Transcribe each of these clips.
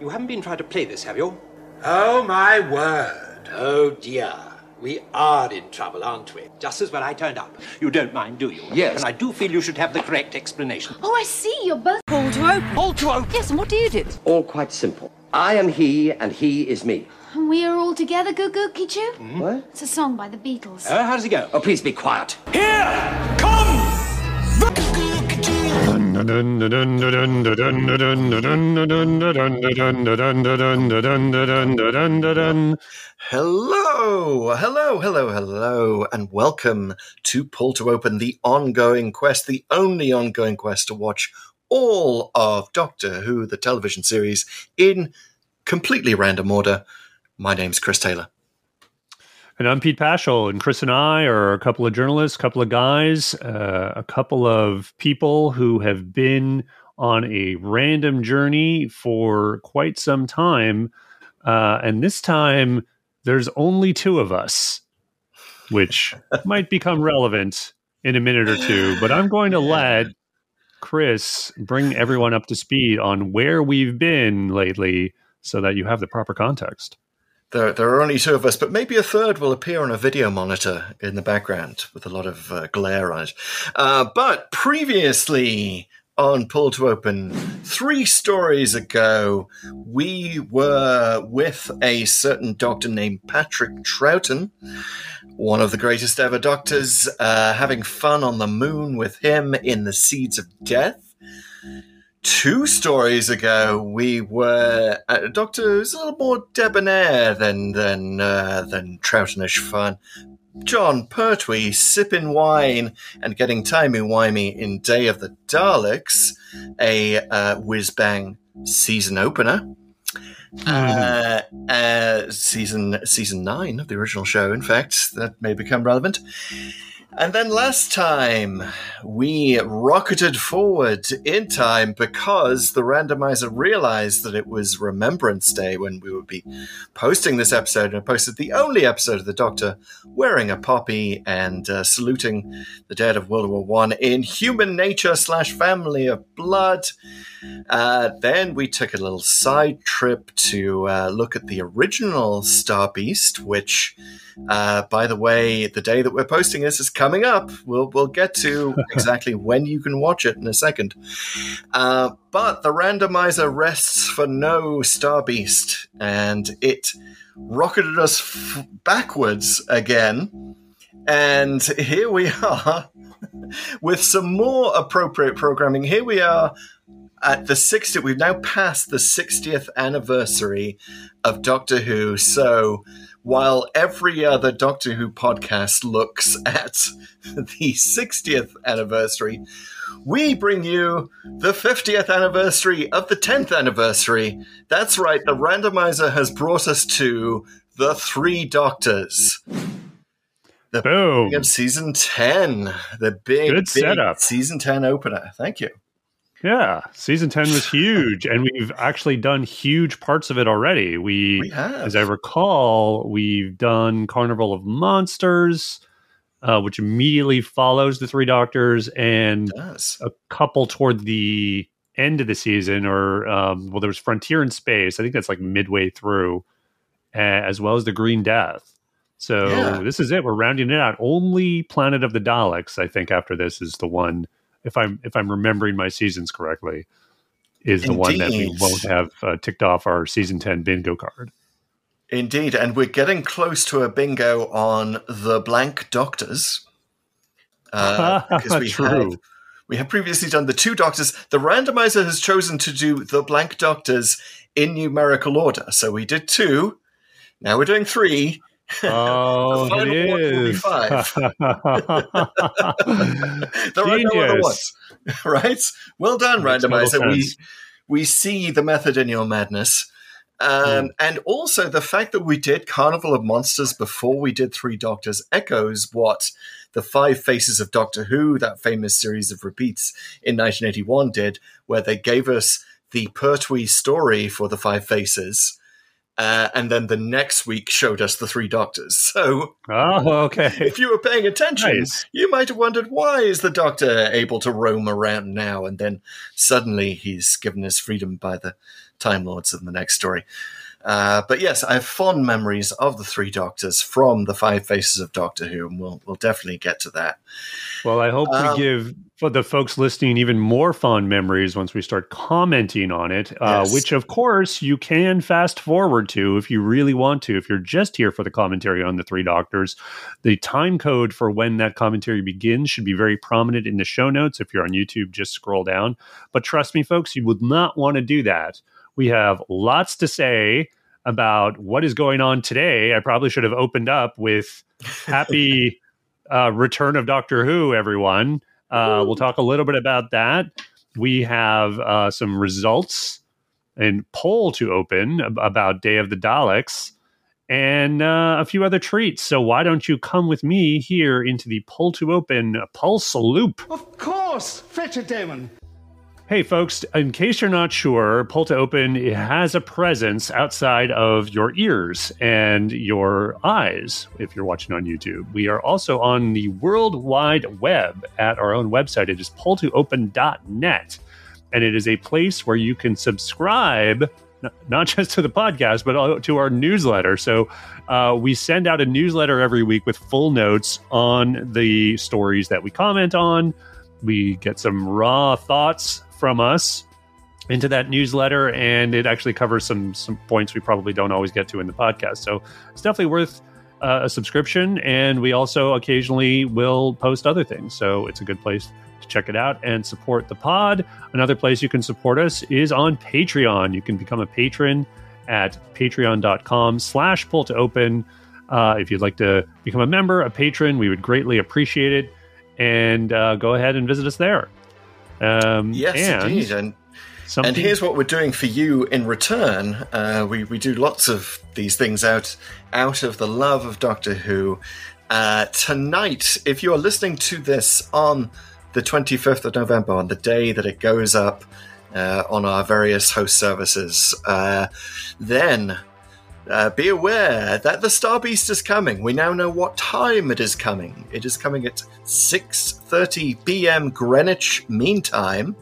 You haven't been trying to play this, have you? Oh, my word. Oh, dear. We are in trouble, aren't we? Just as when I turned up. You don't mind, do you? Yes. And I do feel you should have the correct explanation. Oh, I see. You're both Pull to open. All to open. Yes, and what do you do? All quite simple. I am he, and he is me. And we are all together, Goo Goo Kichu? Hmm? What? It's a song by the Beatles. Oh, how does it go? Oh, please be quiet. Here come Hello, hello, hello, hello, and welcome to Pull to Open, the ongoing quest, the only ongoing quest to watch all of Doctor Who, the television series, in completely random order. My name's Chris Taylor. And I'm Pete Paschal, and Chris and I are a couple of journalists, a couple of guys, uh, a couple of people who have been on a random journey for quite some time. Uh, and this time, there's only two of us, which might become relevant in a minute or two. But I'm going to let Chris bring everyone up to speed on where we've been lately so that you have the proper context. There, there are only two of us, but maybe a third will appear on a video monitor in the background with a lot of uh, glare on it. Uh, but previously on Pull to Open, three stories ago, we were with a certain doctor named Patrick Troughton, one of the greatest ever doctors, uh, having fun on the moon with him in the Seeds of Death two stories ago, we were at a doctor who's a little more debonair than than uh, than Troughtonish fun. Jon Pertwee sipping wine and getting timey wimey in Day of the Daleks, a uh, whiz bang season opener. Uh, uh, season season nine of the original show. In fact, that may become relevant. And then last time, we rocketed forward in time because the randomizer realized that it was Remembrance Day when we would be posting this episode. And posted the only episode of the Doctor wearing a poppy and uh, saluting the dead of World War One in Human Nature slash Family of Blood. Uh, then we took a little side trip to uh, look at the original Star Beast, which, uh, by the way, the day that we're posting this is coming up. We'll we'll get to exactly when you can watch it in a second. Uh, but the randomizer rests for no Star Beast, and it rocketed us f- backwards again. And here we are with some more appropriate programming. Here we are at the 60th, we've now passed the 60th anniversary of Doctor Who. So while every other Doctor Who podcast looks at the 60th anniversary, we bring you the 50th anniversary of the 10th anniversary. That's right, the randomizer has brought us to the Three Doctors. The Boom. of season 10, the big, Good big setup. season 10 opener. Thank you. Yeah, season 10 was huge, and we've actually done huge parts of it already. We, We as I recall, we've done Carnival of Monsters, uh, which immediately follows the Three Doctors, and a couple toward the end of the season, or, um, well, there was Frontier in Space. I think that's like midway through, uh, as well as the Green Death. So Yeah. this is it. We're rounding it out. Only Planet of the Daleks, I think, after this is the one if I'm if I'm remembering my seasons correctly, is the one that we won't have uh, ticked off our season ten bingo card. Indeed, and we're getting close to a bingo on the blank doctors. Uh, because we True. have we have previously done the two doctors. The randomizer has chosen to do the blank doctors in numerical order. So we did two. Now we're doing three. Oh, The final it one will be is. five. there are no other ones, right? Well done, Makes randomizer. We we see the method in your madness. Um, And also the fact that we did Carnival of Monsters before we did Three Doctors echoes what the Five Faces of Doctor Who, that famous series of repeats in 1981, did, where they gave us the Pertwee story for the Five Faces. Uh, and then the next week showed us the three doctors. So, Oh, okay. if you were paying attention, Nice. you might have wondered why is the doctor able to roam around now and then suddenly he's given his freedom by the time lords in the next story uh, but yes i have fond memories of the three doctors from the five faces of doctor who and we'll, we'll definitely get to that Well, I hope Um, we give for the folks listening even more fond memories once we start commenting on it, uh, Yes. which of course you can fast forward to if you really want to. If you're just here for the commentary on the Three Doctors, the time code for when that commentary begins should be very prominent in the show notes. If you're on YouTube, just scroll down. But trust me, folks, you would not want to do that. We have lots to say about what is going on today. I probably should have opened up with happy uh, return of Doctor Who, everyone. Uh, we'll talk a little bit about that. We have uh, some results and poll to open about Day of the Daleks and uh, a few other treats. So why don't you come with me here into the poll to open pulse loop? Of course, Fetcher Damon. Hey, folks, in case you're not sure, Pull to Open has a presence outside of your ears and your eyes if you're watching on YouTube. We are also on the World Wide Web at our own website. It is pulltoopen.net. And it is a place where you can subscribe, not just to the podcast, but to our newsletter. So uh, we send out a newsletter every week with full notes on the stories that we comment on we get some raw thoughts from us into that newsletter and it actually covers some some points we probably don't always get to in the podcast. So it's definitely worth uh, a subscription and we also occasionally will post other things. So it's a good place to check it out and support the pod. Another place you can support us is on patreon. You can become a patron at patreon.com slash pull to open. Uh, if you'd like to become a member a patron we would greatly appreciate it. And uh, go ahead and visit us there. Um, yes and indeed and something, And here's what we're doing for you in return. Uh, we we do lots of these things out out of the love of Doctor Who. Uh, tonight, if you are listening to this on the 25th of November, on the day that it goes up uh, on our various host services, uh, then uh, be aware that the Star Beast is coming. We now know what time it is coming. It is coming at 6:30 p.m. Greenwich Mean Time.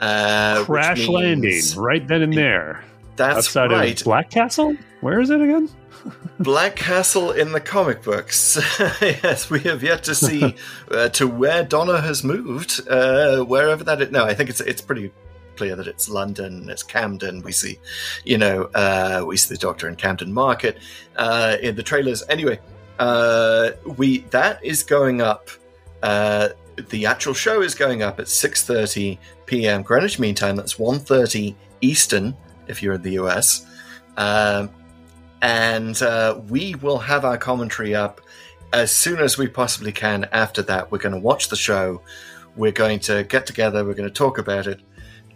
Uh, crash landing right then and there That's outside right. of Black Castle. Where is it again? Black Castle in the comic books. yes, we have yet to see uh, to where Donna has moved, uh, wherever that is. No, I think it's it's pretty clear that it's London, it's Camden. We see, you know, uh, we see the Doctor in Camden Market uh, in the trailers. Anyway, uh, we that is going up. Uh, the actual show is going up at six thirty p.m. Greenwich Mean Time. That's 1.30 Eastern if you're in the US. Um, and uh, we will have our commentary up as soon as we possibly can. After that, we're going to watch the show. We're going to get together. We're going to talk about it.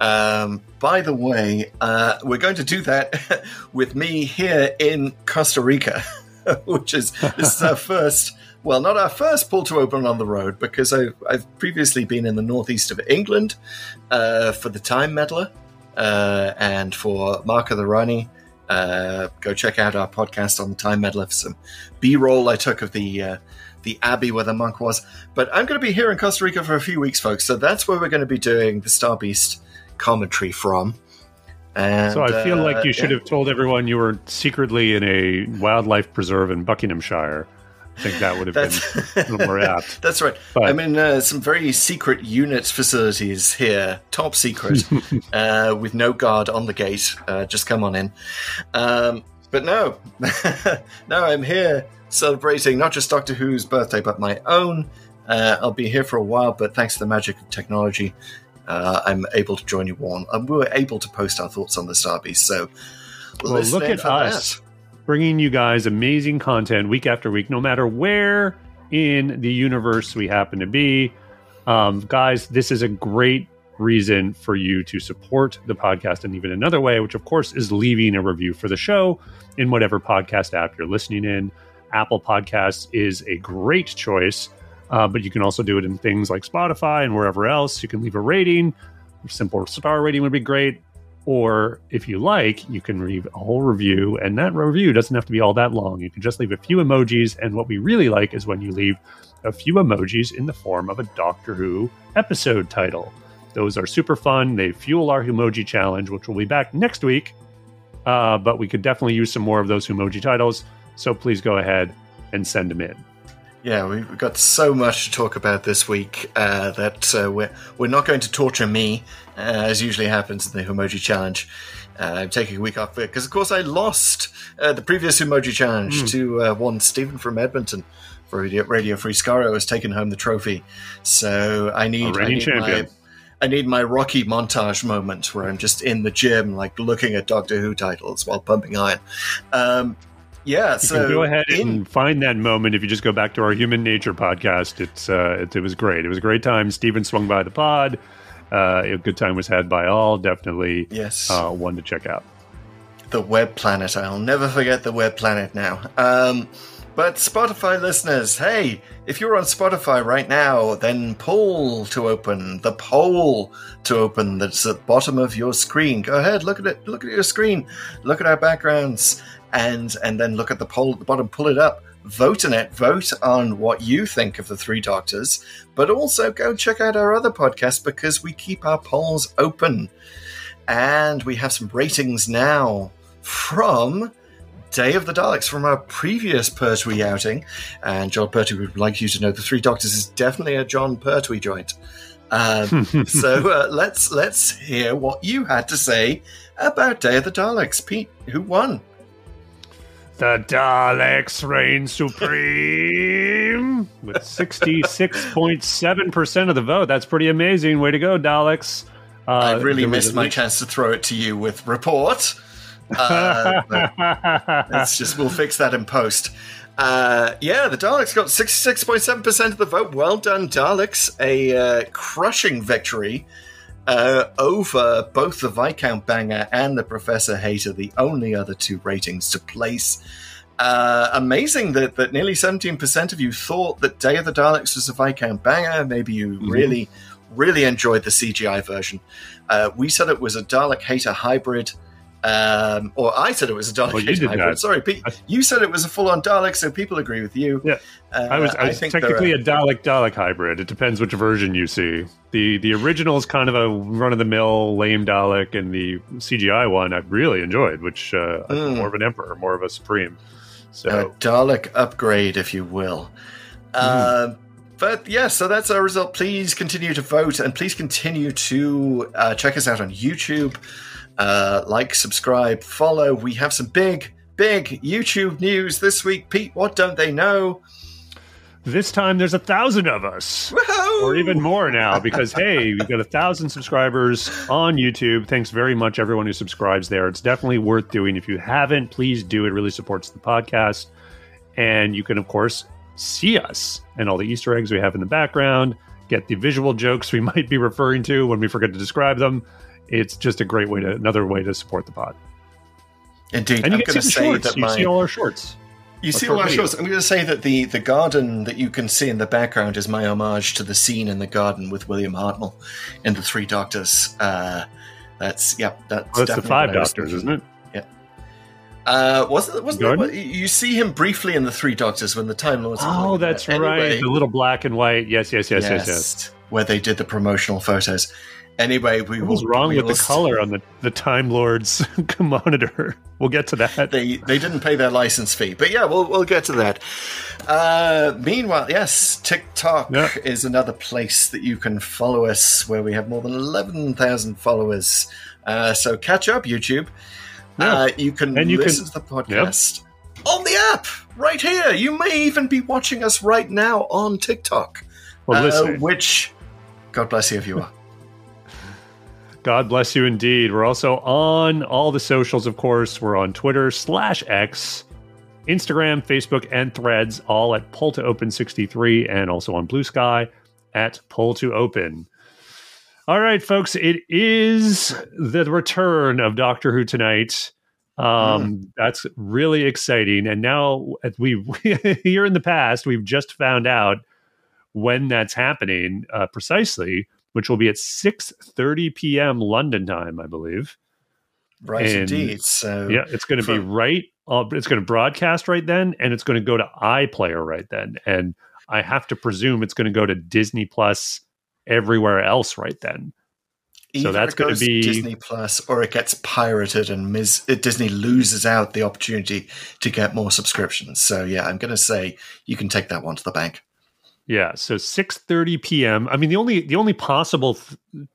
Um, by the way, uh, we're going to do that with me here in Costa Rica, which is this is our first. Well, not our first pull to open on the road because I've, I've previously been in the northeast of England uh, for the Time Meddler uh, and for Mark of the Rani. Uh, go check out our podcast on the Time Meddler for some B-roll I took of the uh, the abbey where the monk was. But I'm going to be here in Costa Rica for a few weeks, folks. So that's where we're going to be doing the Star Beast commentary from. And, so I feel uh, like you should yeah. have told everyone you were secretly in a wildlife preserve in Buckinghamshire. I think that would have been a little more apt. That's right. But- I'm in uh, some very secret unit facilities here, top secret, uh, with no guard on the gate. Uh, just come on in. Um, but no, no, I'm here celebrating not just Doctor Who's birthday, but my own. Uh, I'll be here for a while, but thanks to the magic of technology, uh, I'm able to join you all. And we were able to post our thoughts on the Beast. So, Well, look at us that. bringing you guys amazing content week after week, no matter where in the universe we happen to be. Um, guys, this is a great reason for you to support the podcast in even another way, which of course is leaving a review for the show in whatever podcast app you're listening in. Apple Podcasts is a great choice, uh, but you can also do it in things like Spotify and wherever else. You can leave a rating. A simple star rating would be great. Or if you like, you can leave a whole review, and that review doesn't have to be all that long. You can just leave a few emojis. And what we really like is when you leave a few emojis in the form of a Doctor Who episode title. Those are super fun. They fuel our emoji challenge, which will be back next week. Uh, but we could definitely use some more of those emoji titles. So please go ahead and send them in. Yeah, we've got so much to talk about this week uh, that uh, we're we're not going to torture me uh, as usually happens in the Emoji Challenge. Uh, I'm taking a week off because, of course, I lost uh, the previous Emoji Challenge Mm. to uh, one Stephen from Edmonton for Radio, Free Skaro has taken home the trophy. So I need, I need my I need my Rocky montage moment where I'm just in the gym, like looking at Doctor Who titles while pumping iron. Um, yeah, You so can go ahead in- and find that moment if you just go back to our Human Nature podcast. It's uh, it, it was great. It was a great time. Steven swung by the pod. Uh, a good time was had by all. Definitely, Yes. uh, one to check out. the web planet. I'll never forget the web planet now. Um, but Spotify listeners, hey, if you're on Spotify right now, then poll to open the poll to open that's at the bottom of your screen. Go ahead, look at it, look at your screen, look at our backgrounds, and and then look at the poll at the bottom. Pull it up. Vote in it. Vote on what you think of the Three Doctors, but also go check out our other podcast because we keep our polls open. And we have some ratings now from Day of the Daleks from our previous Pertwee outing. And Jon Pertwee would like you to know the Three Doctors is definitely a Jon Pertwee joint. Um, so uh, let's let's hear what you had to say about Day of the Daleks. Pete, who won? The Daleks reign supreme with 66.7% of the vote. That's pretty amazing. Way to go, Daleks. Uh, I really missed my chance to throw it to you with report. Uh, Let's just we'll fix that in post. Uh, yeah, the Daleks got sixty six point seven percent of the vote. Well done, Daleks! A uh, crushing victory uh, over both the Viscount Banger and the Professor Hater, the only other two ratings to place. Uh, amazing that, that nearly 17% of you thought that Day of the Daleks was a Viscount Banger. Maybe you really, really enjoyed the CGI version. Uh, we said it was a Dalek Hater hybrid. Um, or I said it was a Dalek Well, hybrid. Sorry, Pete. You said it was a full on Dalek, so people agree with you. Yeah. Uh, I was, I was think technically a- Dalek Dalek hybrid. It depends which version you see. The the original is kind of a run of the mill lame Dalek, and the CGI one I really enjoyed, which uh, Mm. more of an Emperor, more of a Supreme. So a Dalek upgrade, if you will. Uh, but yeah, so that's our result. Please continue to vote and please continue to uh, check us out on YouTube. Uh, like, subscribe, follow. We have some big, big YouTube news this week. Pete, what don't they know? this time there's a thousand of us. Woohoo! or even more now because hey we've got a thousand subscribers on youtube thanks very much everyone who subscribes there it's definitely worth doing if you haven't please do it really supports the podcast and you can of course see us and all the easter eggs we have in the background get the visual jokes we might be referring to when we forget to describe them it's just a great way to another way to support the pod Indeed, and you I'm can going see to the say shorts that you my see all our shorts You see all our shows. I'm going to say that the, the garden that you can see in the background is my homage to the scene in the garden with William Hartnell in the Three Doctors. Uh, that's yep. That's, Oh, that's the five what I was doctors isn't it Uh, wasn't wasn't Garden? that what, you see him briefly in the Three Doctors when the Time Lords? oh that's right Anyway, the little black and white yes yes yes yes yes, Where they did the promotional photos. Anyway, we What was will, wrong we with the color on the, the Time Lord's monitor? We'll get to that. they they didn't pay their license fee. But yeah, we'll we'll get to that. Uh, meanwhile, yes, TikTok Yeah. is another place that you can follow us, where we have more than eleven thousand followers. Uh, so catch up, YouTube. Yeah. Uh, you can And you listen can- to the podcast on the app right here. You may even be watching us right now on TikTok, Well, uh, listen, which God bless you if you are. God bless you indeed. We're also on all the socials, of course. We're on Twitter slash X, Instagram, Facebook, and Threads, all at Pull to Open 63, and also on Blue Sky at Pull to Open. All right, folks, it is the return of Doctor Who tonight. Um, That's really exciting. And now, we here in the past, we've just found out when that's happening uh, precisely, which will be at six thirty p.m. London time, I believe. Right, And- indeed. So Yeah, it's going to be right. Uh, it's going to broadcast right then, and it's going to go to iPlayer right then. And I have to presume it's going to go to Disney Plus everywhere else right then. Either that's gonna be- Disney Plus, or it gets pirated, and Ms. uh, Disney loses out the opportunity to get more subscriptions. So yeah, I'm going to say you can take that one to the bank. Yeah, so 6:30 p.m. I mean, the only the only possible th-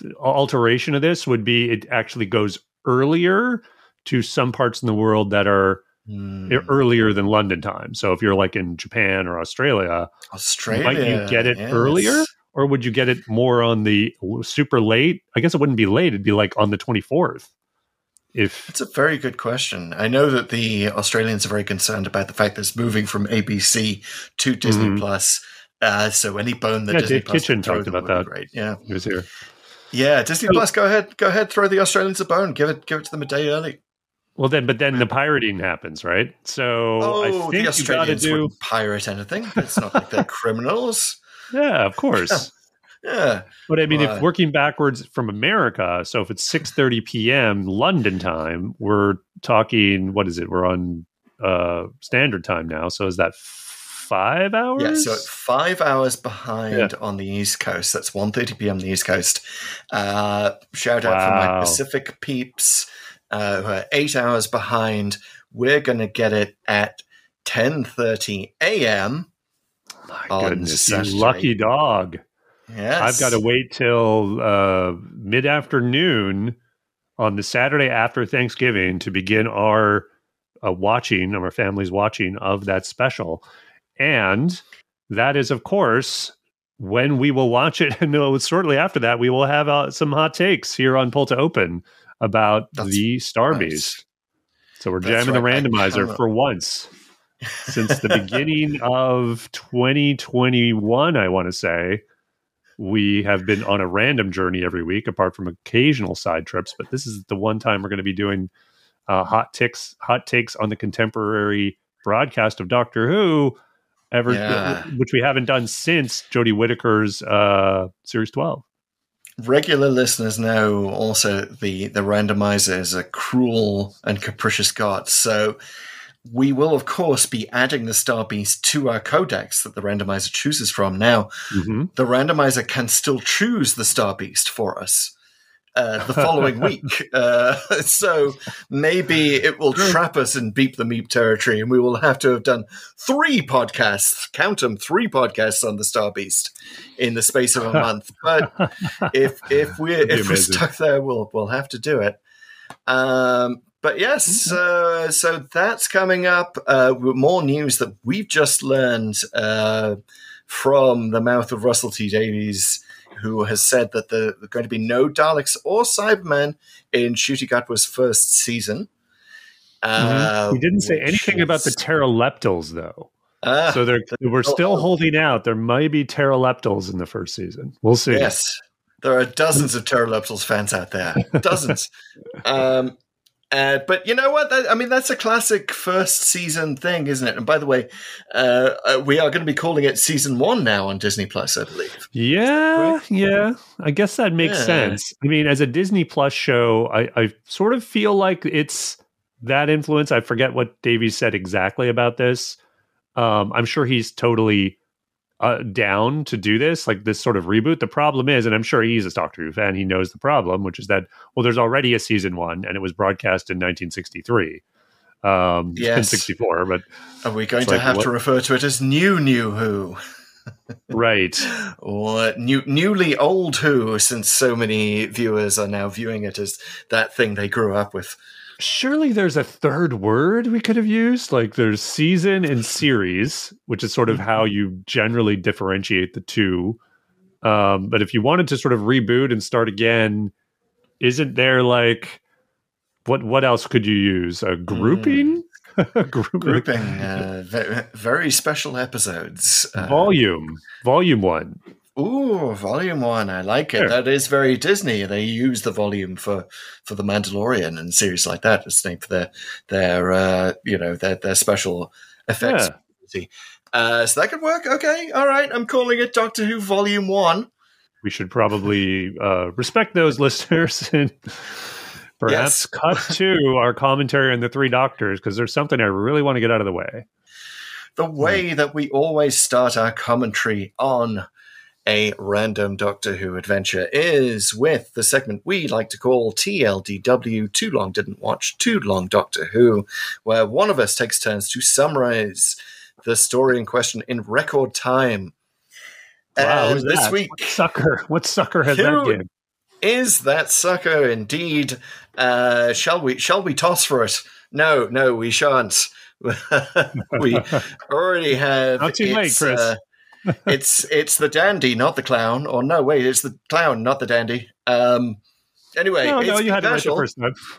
th- alteration of this would be it actually goes earlier to some parts in the world that are Hmm. earlier than London time. So if you're like in Japan or Australia, Australia, might you get it yes. earlier or would you get it more on the super late? I guess it wouldn't be late, it'd be like on the 24th. If It's a very good question. I know that the Australians are very concerned about the fact that it's moving from ABC to Disney Mhm. Plus. Uh, so any bone that Yeah, Disney Dave Plus Kitchen talked about that. right Yeah, he was here. yeah. Disney Plus, go ahead, go ahead, throw the Australians a bone. Give it, give it to them a day early. Well then but then the pirating happens, right? So Oh, I the think you gotta do pirate anything. It's not like they're criminals. Yeah, of course. Yeah, But I mean, if working backwards from America, so if it's six thirty p.m. London time, we're talking. What is it? We're on uh standard time now. So is that five hours? yeah. So five hours behind on the East Coast. That's 1.30 p.m. the East Coast. Uh, shout out for my Pacific peeps uh, who are eight hours behind. We're going to get it at 10.30 a.m. My goodness, Saturday. you lucky dog! Yes. I've got to wait till uh, mid afternoon on the Saturday after Thanksgiving to begin our uh, watching, our family's watching of that special. And that is, of course, when we will watch it. And uh, shortly after that, we will have uh, some hot takes here on Pull to Open about That's the Star right. Beast. So we're That's jamming right. The randomizer for once since the beginning of 2021, I want to say. We have been on a random journey every week, apart from occasional side trips. But this is the one time we're going to be doing uh, hot ticks, hot takes on the contemporary broadcast of Doctor Who, ever, Yeah. which we haven't done since Jodie Whittaker's uh, series twelve. regular listeners know also the the randomizer is a cruel and capricious god. So we will of course be adding the Star Beast to our codex that the randomizer chooses from. Now Mm-hmm. the randomizer can still choose the Star Beast for us. Uh, the following week, uh, so maybe it will trap us in beep the meep territory, and we will have to have done three podcasts. Count them, three podcasts on the Star Beast in the space of a month. But if if we if we're stuck there, we'll we'll have to do it. Um, but yes, uh, so that's coming up. Uh, with more news that we've just learned uh, from the mouth of Russell T Davies, who has said that there are going to be no Daleks or Cybermen in Ncuti Gatwa's first season. Uh, he didn't say which anything about the is- Terileptils, though. Ah, so they're, we're still holding out. There might be Terileptils in the first season. We'll see. Yes, there are dozens of Terileptils fans out there. Dozens. um, uh, but you know what? That, I mean, that's a classic first season thing, isn't it? And by the way, uh, uh, we are going to be calling it season one now on Disney Plus, I believe. Yeah, yeah. I guess that makes Yeah. sense. I mean, as a Disney Plus show, I, I sort of feel like it's that influence. I forget what Davies said exactly about this. Um, I'm sure he's totally uh, down to do this, like this sort of reboot. The problem is, and I'm sure he's a Doctor Who fan, he knows the problem, which is that, well, there's already a season one and it was broadcast in 1963. Um, Yes. in 64, but Are we going to like, have what- to refer to it as new New Who? right. Or new, newly old Who, since so many viewers are now viewing it as that thing they grew up with. Surely there's a third word we could have used. Like there's season and series, which is sort of how you generally differentiate the two. Um, but if you wanted to sort of reboot and start again, isn't there like what what else could you use? A grouping? Grouping. Grouping uh, very special episodes. Uh, Volume. Volume one. Ooh, volume one. I like it. Yeah. That is very Disney. They use the volume for for the Mandalorian and series like that. It's named for their their uh, you know their their special effects. ability. Uh, so that could work. Okay, all right. I'm calling it Doctor Who Volume One. We should probably uh, respect those listeners and perhaps Yes. cut to our commentary on the Three Doctors because there's something I really want to get out of the way. The way that we always start our commentary on a random Doctor Who adventure is with the segment we like to call TLDW Too Long Didn't Watch Too Long Doctor Who, where one of us takes turns to summarize the story in question in record time. Wow, and this that? week What sucker? What sucker has that game? is that sucker indeed. Uh, shall we shall we toss for it? No, no, we shan't. we already have Not too late, Chris. uh, it's it's the dandy, not the clown. Or no, wait, it's the clown, not the dandy. Um, anyway, No, no, you had it right the first time.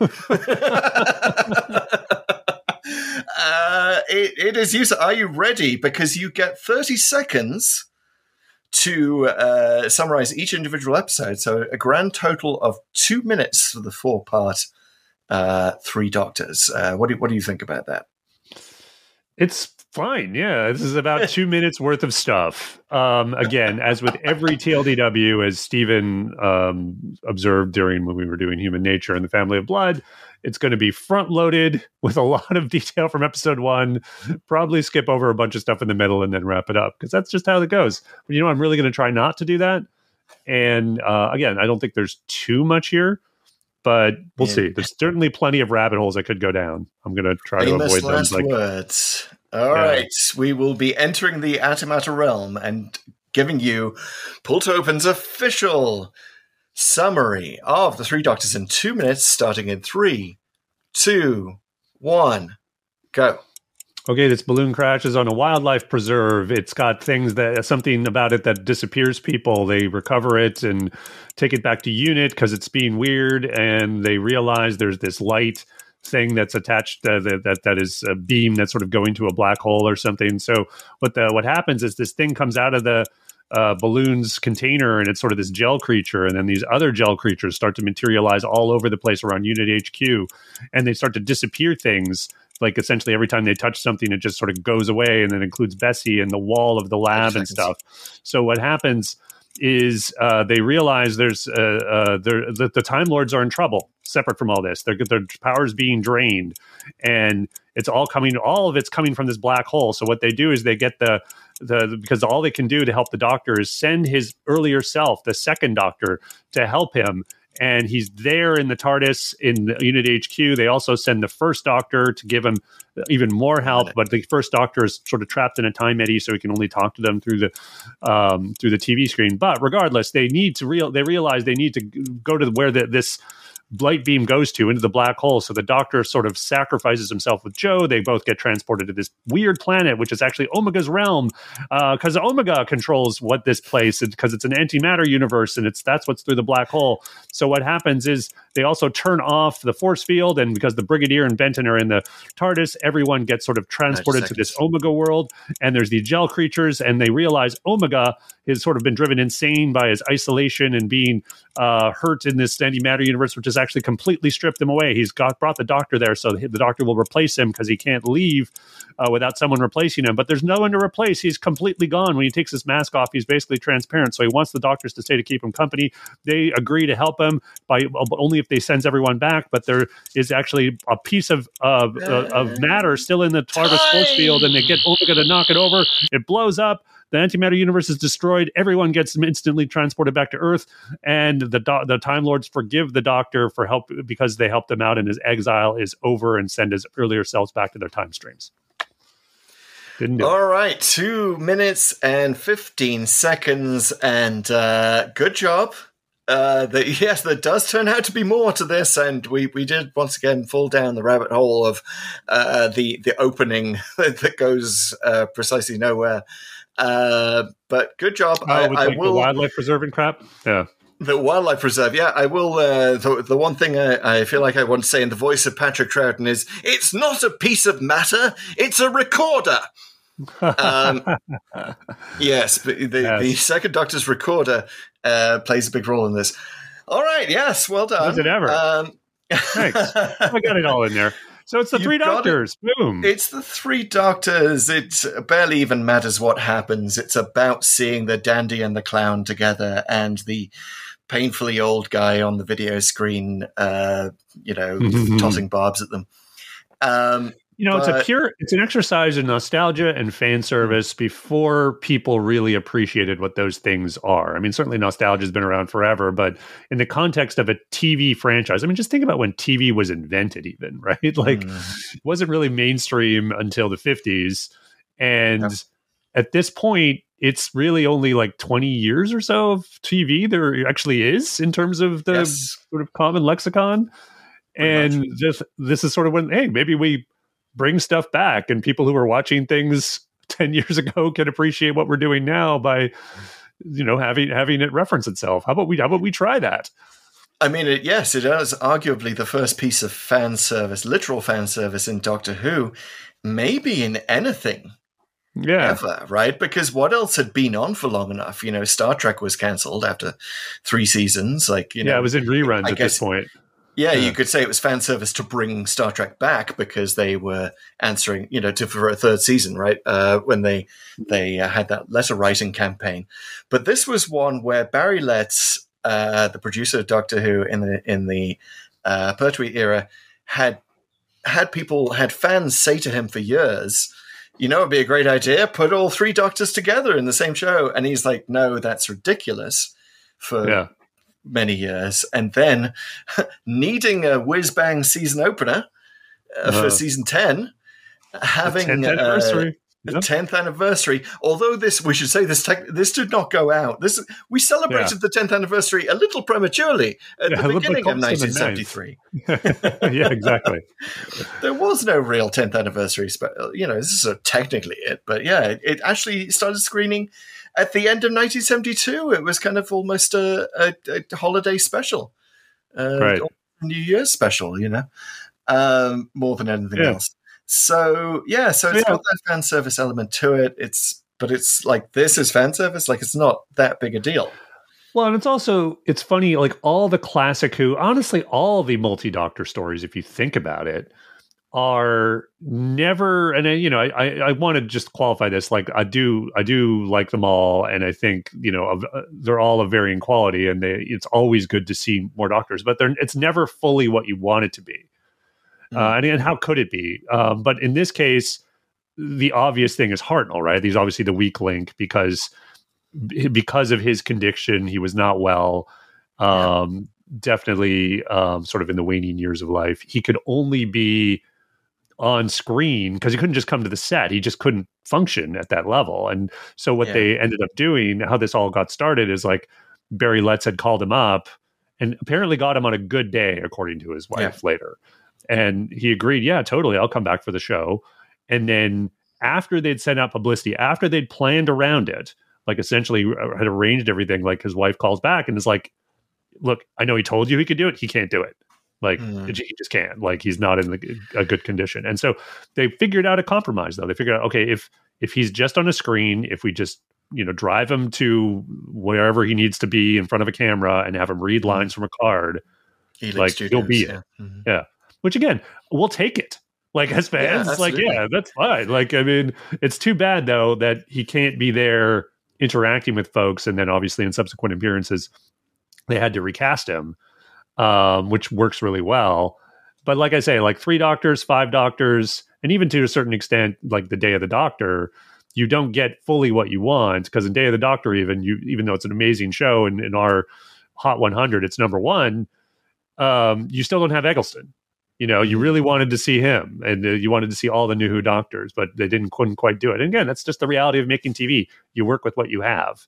uh, it, it is. Are you ready? Because you get 30 seconds to uh, summarize each individual episode. So a grand total of two minutes for the four part uh, Three Doctors. Uh, what, do, what do you think about that? It's fine. Yeah, this is about two minutes worth of stuff. Um, again, as with every TLDW, as Stephen um, observed during when we were doing Human Nature and the Family of Blood, it's going to be front loaded with a lot of detail from episode one. Probably skip over a bunch of stuff in the middle and then wrap it up because that's just how it goes. But you know, I'm really going to try not to do that. And uh, again, I don't think there's too much here. But we'll Yeah. see. There's certainly plenty of rabbit holes I could go down. I'm going to try to Famous avoid last those. Like, words. All right, Yeah. we will be entering the antimatter realm and giving you Pull Open's official summary of the Three Doctors in two minutes, starting in three, two, one, go. okay, this balloon crashes on a wildlife preserve. It's got things that something about it that disappears people. They recover it and take it back to unit because it's being weird, and they realize there's this light thing that's attached uh, that, that that is a beam that's sort of going to a black hole or something. So what the what happens is this thing comes out of the uh, balloon's container and it's sort of this gel creature. And then these other gel creatures start to materialize all over the place around unit hq and they start to disappear things. Like essentially every time they touch something it just sort of goes away and then includes bessie and the wall of the lab and stuff. So what happens is uh, they realize there's uh, uh, there- the, the time lords are in trouble separate from all this their, their powers being drained and it's all coming all of it's coming from this black hole so what they do is they get the the because all they can do to help the doctor is send his earlier self the second doctor to help him and he's there in the TARDIS in the Unit HQ. They also send the first Doctor to give him even more help, but the first Doctor is sort of trapped in a time eddy, so he can only talk to them through the um, through the TV screen. But regardless, they need to real they realize they need to go to where the, this light beam goes to into the black hole. So the Doctor sort of sacrifices himself with Joe. They both get transported to this weird planet, which is actually Omega's realm, uh, because Omega controls what this place because it's an antimatter universe, and it's that's what's through the black hole. So what happens is they also turn off the force field, and because the Brigadier and Benton are in the TARDIS, everyone gets sort of transported to this Omega world, and there's the gel creatures, and they realize Omega has sort of been driven insane by his isolation and being uh, hurt in this antimatter universe, which has actually completely stripped him away. He's got brought the Doctor there, so the Doctor will replace him because he can't leave uh, without someone replacing him. But there's no one to replace. He's completely gone. When he takes his mask off, he's basically transparent. So he wants the doctors to stay to keep him company. They agree to help him by only if they sends everyone back. But there is actually a piece of of, uh, of matter still in the TARDIS force field, and they get only going to knock it over. It blows up. The antimatter universe is destroyed. Everyone gets instantly transported back to Earth, and the do- the Time Lords forgive the Doctor for help because they helped him out, and his exile is over, and send his earlier selves back to their time streams. Didn't. All right, two minutes and 15 seconds, and uh, good job. Uh, the, yes, there does turn out to be more to this, and we, we did once again fall down the rabbit hole of uh, the the opening that goes uh, precisely nowhere. Uh, but good job. Oh, I, with I like the will wildlife preserve and crap. Yeah. the wildlife preserve. Yeah, I will. Uh, the, the one thing I, I feel like I want to say in the voice of Patrick Troughton is, "It's not a piece of matter; it's a recorder." Um, yes, but the, Yes. the second Doctor's recorder uh, plays a big role in this. All right, yes, well done. Does it ever? Um, Thanks. I got it all in there. So it's the You three got it. doctors. Boom. It's the three doctors. It barely even matters what happens. It's about seeing the dandy and the clown together and the painfully old guy on the video screen, uh, you know, tossing barbs at them. Um, You know, it's a pure, it's an exercise in nostalgia and fan service before people really appreciated what those things are. I mean, certainly nostalgia has been around forever, but in the context of a TV franchise, I mean, just think about when TV was invented, even, right? Like, mm. it wasn't really mainstream until the 50s. And Yeah. at this point, it's really only like 20 years or so of TV there actually is in terms of the yes. sort of common lexicon. Pretty And this this is sort of when hey maybe we bring stuff back and people who were watching things 10 years ago can appreciate what we're doing now by you know having having it reference itself. How about we how about we try that? I mean, it, yes, it is arguably the first piece of fan service, literal fan service in Doctor Who, maybe in anything Yeah. ever, right? Because what else had been on for long enough? You know, Star Trek was cancelled after three seasons. Like, you know, yeah, it was in reruns I at guess- this point. Yeah, Yeah. you could say it was fan service to bring Star Trek back because they were answering, you know, to for a third season, right? Uh, when they they uh, had that letter writing campaign, but this was one where Barry Letts, uh, the producer of Doctor Who in the in the uh, Pertwee era, had had people had fans say to him for years, you know, it'd be a great idea put all three Doctors together in the same show, and he's like, no, that's ridiculous. For Yeah. Many years, and then needing a whiz bang season opener uh, for season ten, having 10th uh, anniversary. the Yep. tenth anniversary. Although this, we should say this tech, this did not go out. This we celebrated the tenth anniversary a little prematurely at Yeah, the beginning of close to the nineteen seventy three. yeah, exactly. There was no real tenth anniversary. Spe- you know, this is technically it, but yeah, it, it actually started screening at the end of nineteen seventy two. It was kind of almost a, a, a holiday special, uh, Right. New Year's special. You know, um, more than anything Yeah. else. So yeah, so it's Yeah. got that fan service element to it. It's but it's like this is fan service. Like it's not that big a deal. Well, and it's also it's funny, like all the classic Who, honestly, all the multi Doctor stories, if you think about it, are never. And I, you know, I, I I want to just qualify this. Like I do, I do like them all, and I think you know of, uh, they're all of varying quality, and they it's always good to see more Doctors, but they're it's never fully what you want it to be. Uh, and, and how could it be? Um, but in this case, the obvious thing is Hartnell, right? He's obviously the weak link because because of his condition, he was not well. Um, Definitely, um, sort of in the waning years of life, he could only be on screen because he couldn't just come to the set. He just couldn't function at that level. And so, what Yeah. they ended up doing, how this all got started, is like Barry Letts had called him up and apparently got him on a good day, according to his wife later. And he agreed, yeah, totally, I'll come back for the show. And then after they'd sent out publicity, after they'd planned around it, like essentially uh, had arranged everything, like his wife calls back and is like, look, I know he told you he could do it. He can't do it. Like Mm. he just can't. Like he's not in the, a good condition. And so they figured out a compromise though. They figured out, okay, if if he's just on a screen, if we just you know drive him to wherever he needs to be in front of a camera and have him read lines from a card, Helix like he'll be Studios, it. yeah. Mhm. which again, we'll take it. Like as fans, it's like yeah, that's fine. Like I mean, it's too bad though that he can't be there interacting with folks, and then obviously in subsequent appearances, they had to recast him, um, which works really well. But like I say, like three doctors, five doctors, and even to a certain extent, like the Day of the Doctor, you don't get fully what you want because in Day of the Doctor, even you, even though it's an amazing show, and in our Hot 100, it's number one. Um, you still don't have Eccleston. You know, you really wanted to see him, and uh, you wanted to see all the new Who doctors, but they didn't couldn't quite do it. And again, that's just the reality of making TV. You work with what you have,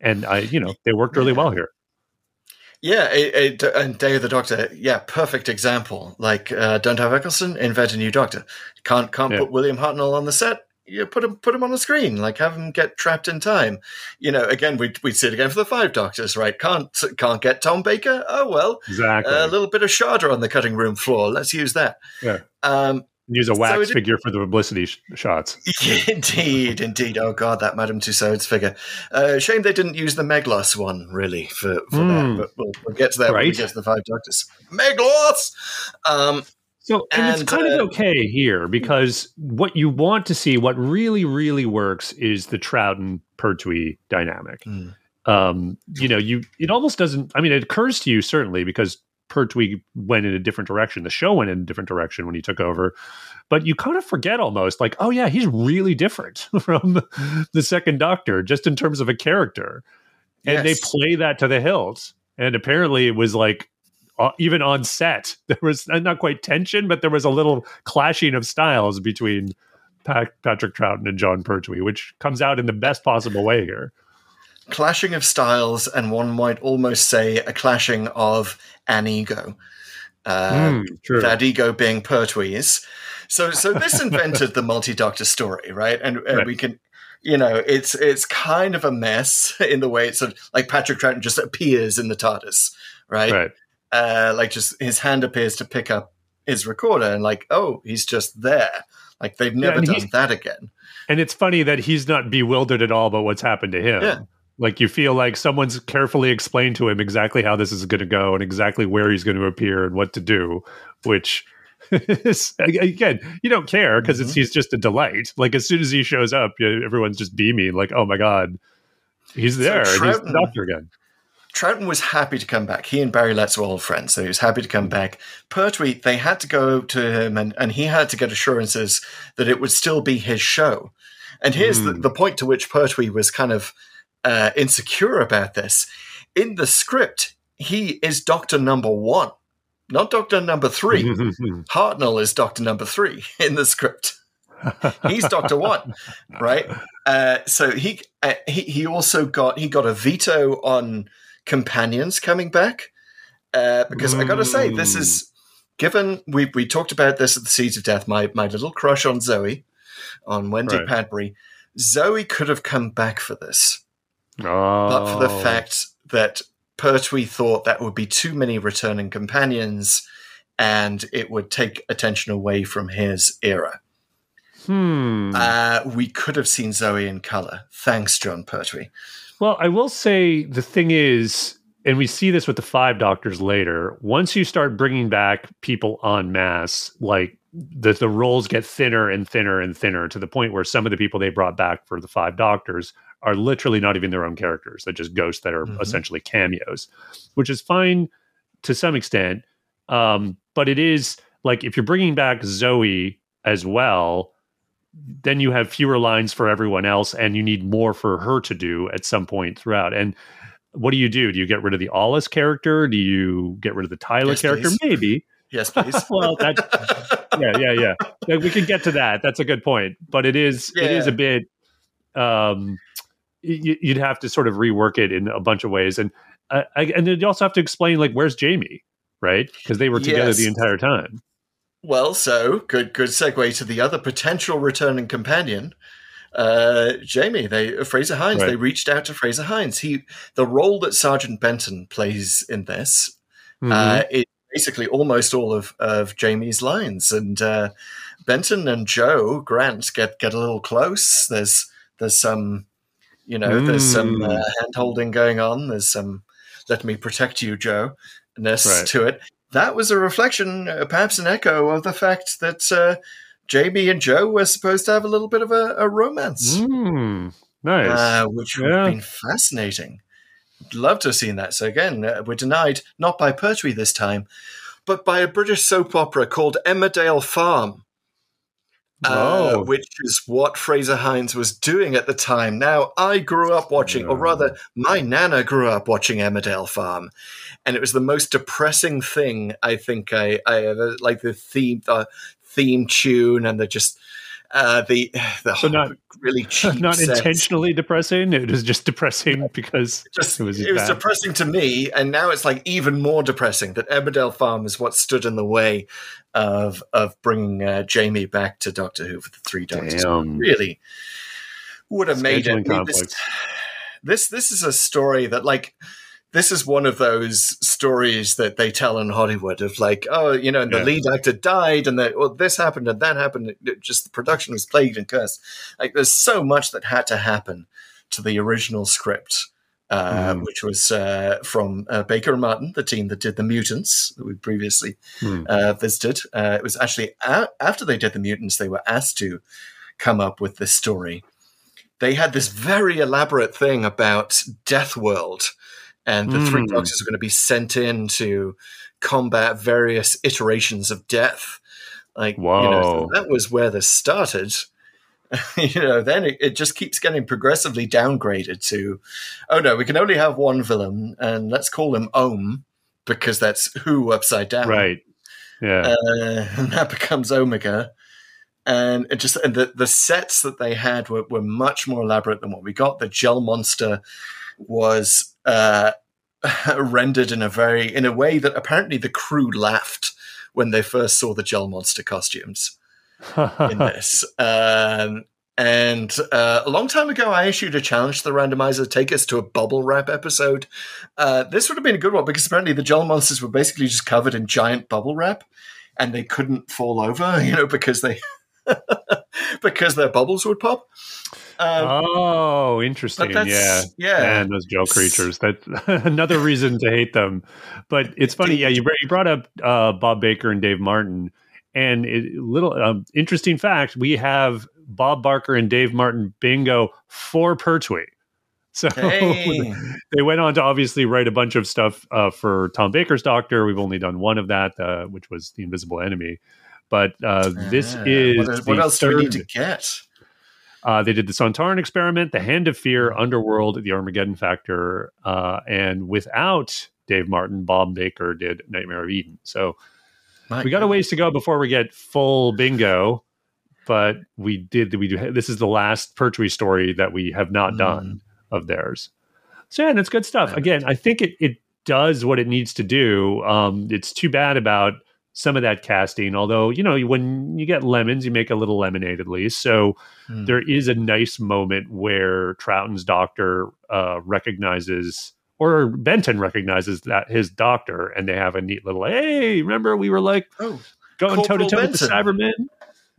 and I, you know, they worked really well here. Yeah, it, it, and Day of the Doctor, yeah, perfect example. Like, uh, don't have Eccleston, invent a new Doctor. Can't can't Yeah. put William Hartnell on the set. You put him put him on the screen. Like, have him get trapped in time. You know, again, we we see it again for the five Doctors, right? Can't can't get Tom Baker. Oh well, Exactly. a little bit of Shada on the cutting room floor. Let's use that. Yeah. Um, Use a wax it- figure for the publicity sh- shots. indeed, indeed. Oh god, that Madame Tussauds figure. Uh, shame they didn't use the Meglos one really for, for that. But we'll, we'll get to that when we Hmm. Right. get to the Five Doctors. Meglos. Um, So, and, And, it's kind uh, of okay here because what you want to see, what really, really works, is the Troughton Pertwee dynamic. Mm. Um, you know, you it almost doesn't. I mean, it occurs to you certainly because Pertwee went in a different direction. The show went in a different direction when he took over, but you kind of forget almost like, oh yeah, he's really different from the Second Doctor, just in terms of a character, and they play that to the hilt. And apparently, it was like uh, even on set there was not quite tension but there was a little clashing of styles between Pat- patrick troughton and jon pertwee which comes out in the best possible way here clashing of styles, and one might almost say a clashing of an ego. Uh, true that ego being Pertwee's. So, so this invented the multi-doctor story, right? And, and Right. we can, you know, it's it's kind of a mess in the way it's sort of like Patrick Troughton just appears in the TARDIS, right? right Uh, like just his hand appears to pick up his recorder, and like, oh, he's just there. Like they've never and done that again. and it's funny that he's not bewildered at all about what's happened to him Yeah. Like you feel like someone's carefully explained to him exactly how this is going to go and exactly where he's going to appear and what to do which is again you don't care because it's mm-hmm. he's just a delight like as soon as he shows up you, everyone's just beaming like oh my god he's So there and he's the Troughton- doctor again Troughton was happy to come back. He and Barry Letts were old friends, so he was happy to come back. Pertwee, they had to go to him and, and he had to get assurances that it would still be his show. And here's the, mm. the point to which Pertwee was kind of uh, insecure about this. In the script, he is Doctor Number One, not Doctor Number Three. Hartnell is Doctor Number Three in the script. He's Doctor One, right? Uh, so he, uh, he he also got he got a veto on companions coming back uh, because I got to say this is given we we talked about this at the Seeds of Death. My my little crush on Zoe, on Wendy Right. Padbury. Zoe could have come back for this, oh. but for the fact that Pertwee thought that would be too many returning companions, and it would take attention away from his era. hmm. Uh, we could have seen Zoe in color. Thanks, Jon Pertwee. Well, I will say the thing is, and we see this with the five doctors later. Once you start bringing back people en masse, like the the roles get thinner and thinner and thinner to the point where some of the people they brought back for the five doctors are literally not even their own characters. They're just ghosts that are Mhm. essentially cameos, which is fine to some extent. Um, but it is like if you're bringing back Zoe as well, then you have fewer lines for everyone else and you need more for her to do at some point throughout. And what do you do? Do you get rid of the Alice character? Do you get rid of the Tyler Yes, character? please. Maybe. Yes, please. well, that yeah, yeah, yeah. We can get to that. That's a good point. But it is it is a bit um you'd have to sort of rework it in a bunch of ways and uh, I, and then you also have to explain like where's Jamie, right? Because they were together Yes. the entire time. well, so good. Good segue to the other potential returning companion, uh, Jamie. They Fraser Hines. Right. They reached out to Fraser Hines. He the role that Sergeant Benton plays in this Mm-hmm. uh, is basically almost all of, of Jamie's lines. And uh, Benton and Jo Grant get get a little close. There's there's some, you know, there's some Mm. uh, hand holding going on. There's some "Let me protect you, Jo" ness Right. to it. That was a reflection, uh, perhaps an echo of the fact that uh, Jamie and Jo were supposed to have a little bit of a, a romance, Mm, nice. uh, which would Yeah. have been fascinating. Love to have seen that. So again, uh, we're denied not by Pertwee this time, but by a British soap opera called Emmerdale Farm. Uh, Oh. which is what Fraser Hines was doing at the time. Now, I grew up watching, or rather, my nana grew up watching Emmerdale Farm, and it was the most depressing thing I think I, I ever like the theme, the theme tune, and the just uh, the the So not- really cheap, Not sets. intentionally depressing. It was just depressing because Just, it it was, was, bad. depressing to me, and now it's like even more depressing that Emmerdale Farm is what stood in the way of of bringing uh, Jamie back to Doctor Who for the Three Doctors. Damn. Really would have made Scheduling it. This, this this is a story that like this is one of those stories that they tell in Hollywood of like, oh, you know, and the Yeah. lead actor died, and that well, this happened and that happened. It just the production was plagued and cursed. Like, there's so much that had to happen to the original script, uh, Mm. which was uh, from uh, Baker and Martin, the team that did the Mutants that we previously uh, visited. Uh, it was actually a- after they did the Mutants, they were asked to come up with this story. They had this very elaborate thing about Death World, and the three Mm. doctors are going to be sent in to combat various iterations of death. Like, you know, Whoa. that was where this started. you know, then it, it just keeps getting progressively downgraded to, oh no, we can only have one villain, and let's call him Ohm because that's who upside down Right. Yeah. uh, and that becomes Omega. And it just and the, the sets that they had were, were much more elaborate than what we got. The gel monster was uh, rendered in a very in a way that apparently the crew laughed when they first saw the gel monster costumes in this. Um, and uh, a long time ago, I issued a challenge to the randomizer to take us to a bubble wrap episode. Uh, this would have been a good one because apparently the gel monsters were basically just covered in giant bubble wrap, and they couldn't fall over, you know, because they because their bubbles would pop. Um, oh, interesting. Yeah. yeah. Man, those gel creatures. That's another reason to hate them. But it's funny. Yeah. You, you brought up uh, Bob Baker and Dave Martin. And it, little um, interesting fact we have Bob Baker and Dave Martin bingo for Pertwee. So Hey. they went on to obviously write a bunch of stuff uh, for Tom Baker's Doctor. We've only done one of that, uh, which was The Invisible Enemy. But uh, this is what, what else do we need to get? uh, they did the Sontaran experiment, the Hand of Fear, Underworld, the Armageddon Factor, uh, and without Dave Martin, Bob Baker did Nightmare of Eden. So My we got a ways to go before we get full bingo, but we did. We do. This is the last Pertwee story that we have not Mm. done of theirs. So yeah, and it's good stuff. Again, I think it it does what it needs to do. Um, it's too bad about some of that casting. Although you know, when you get lemons, you make a little lemonade at least. So Hmm. there is a nice moment where Troughton's doctor uh, recognizes, or Benton recognizes that his doctor, and they have a neat little, "Hey, remember we were like Oh, going toe to toe with the. Cybermen?"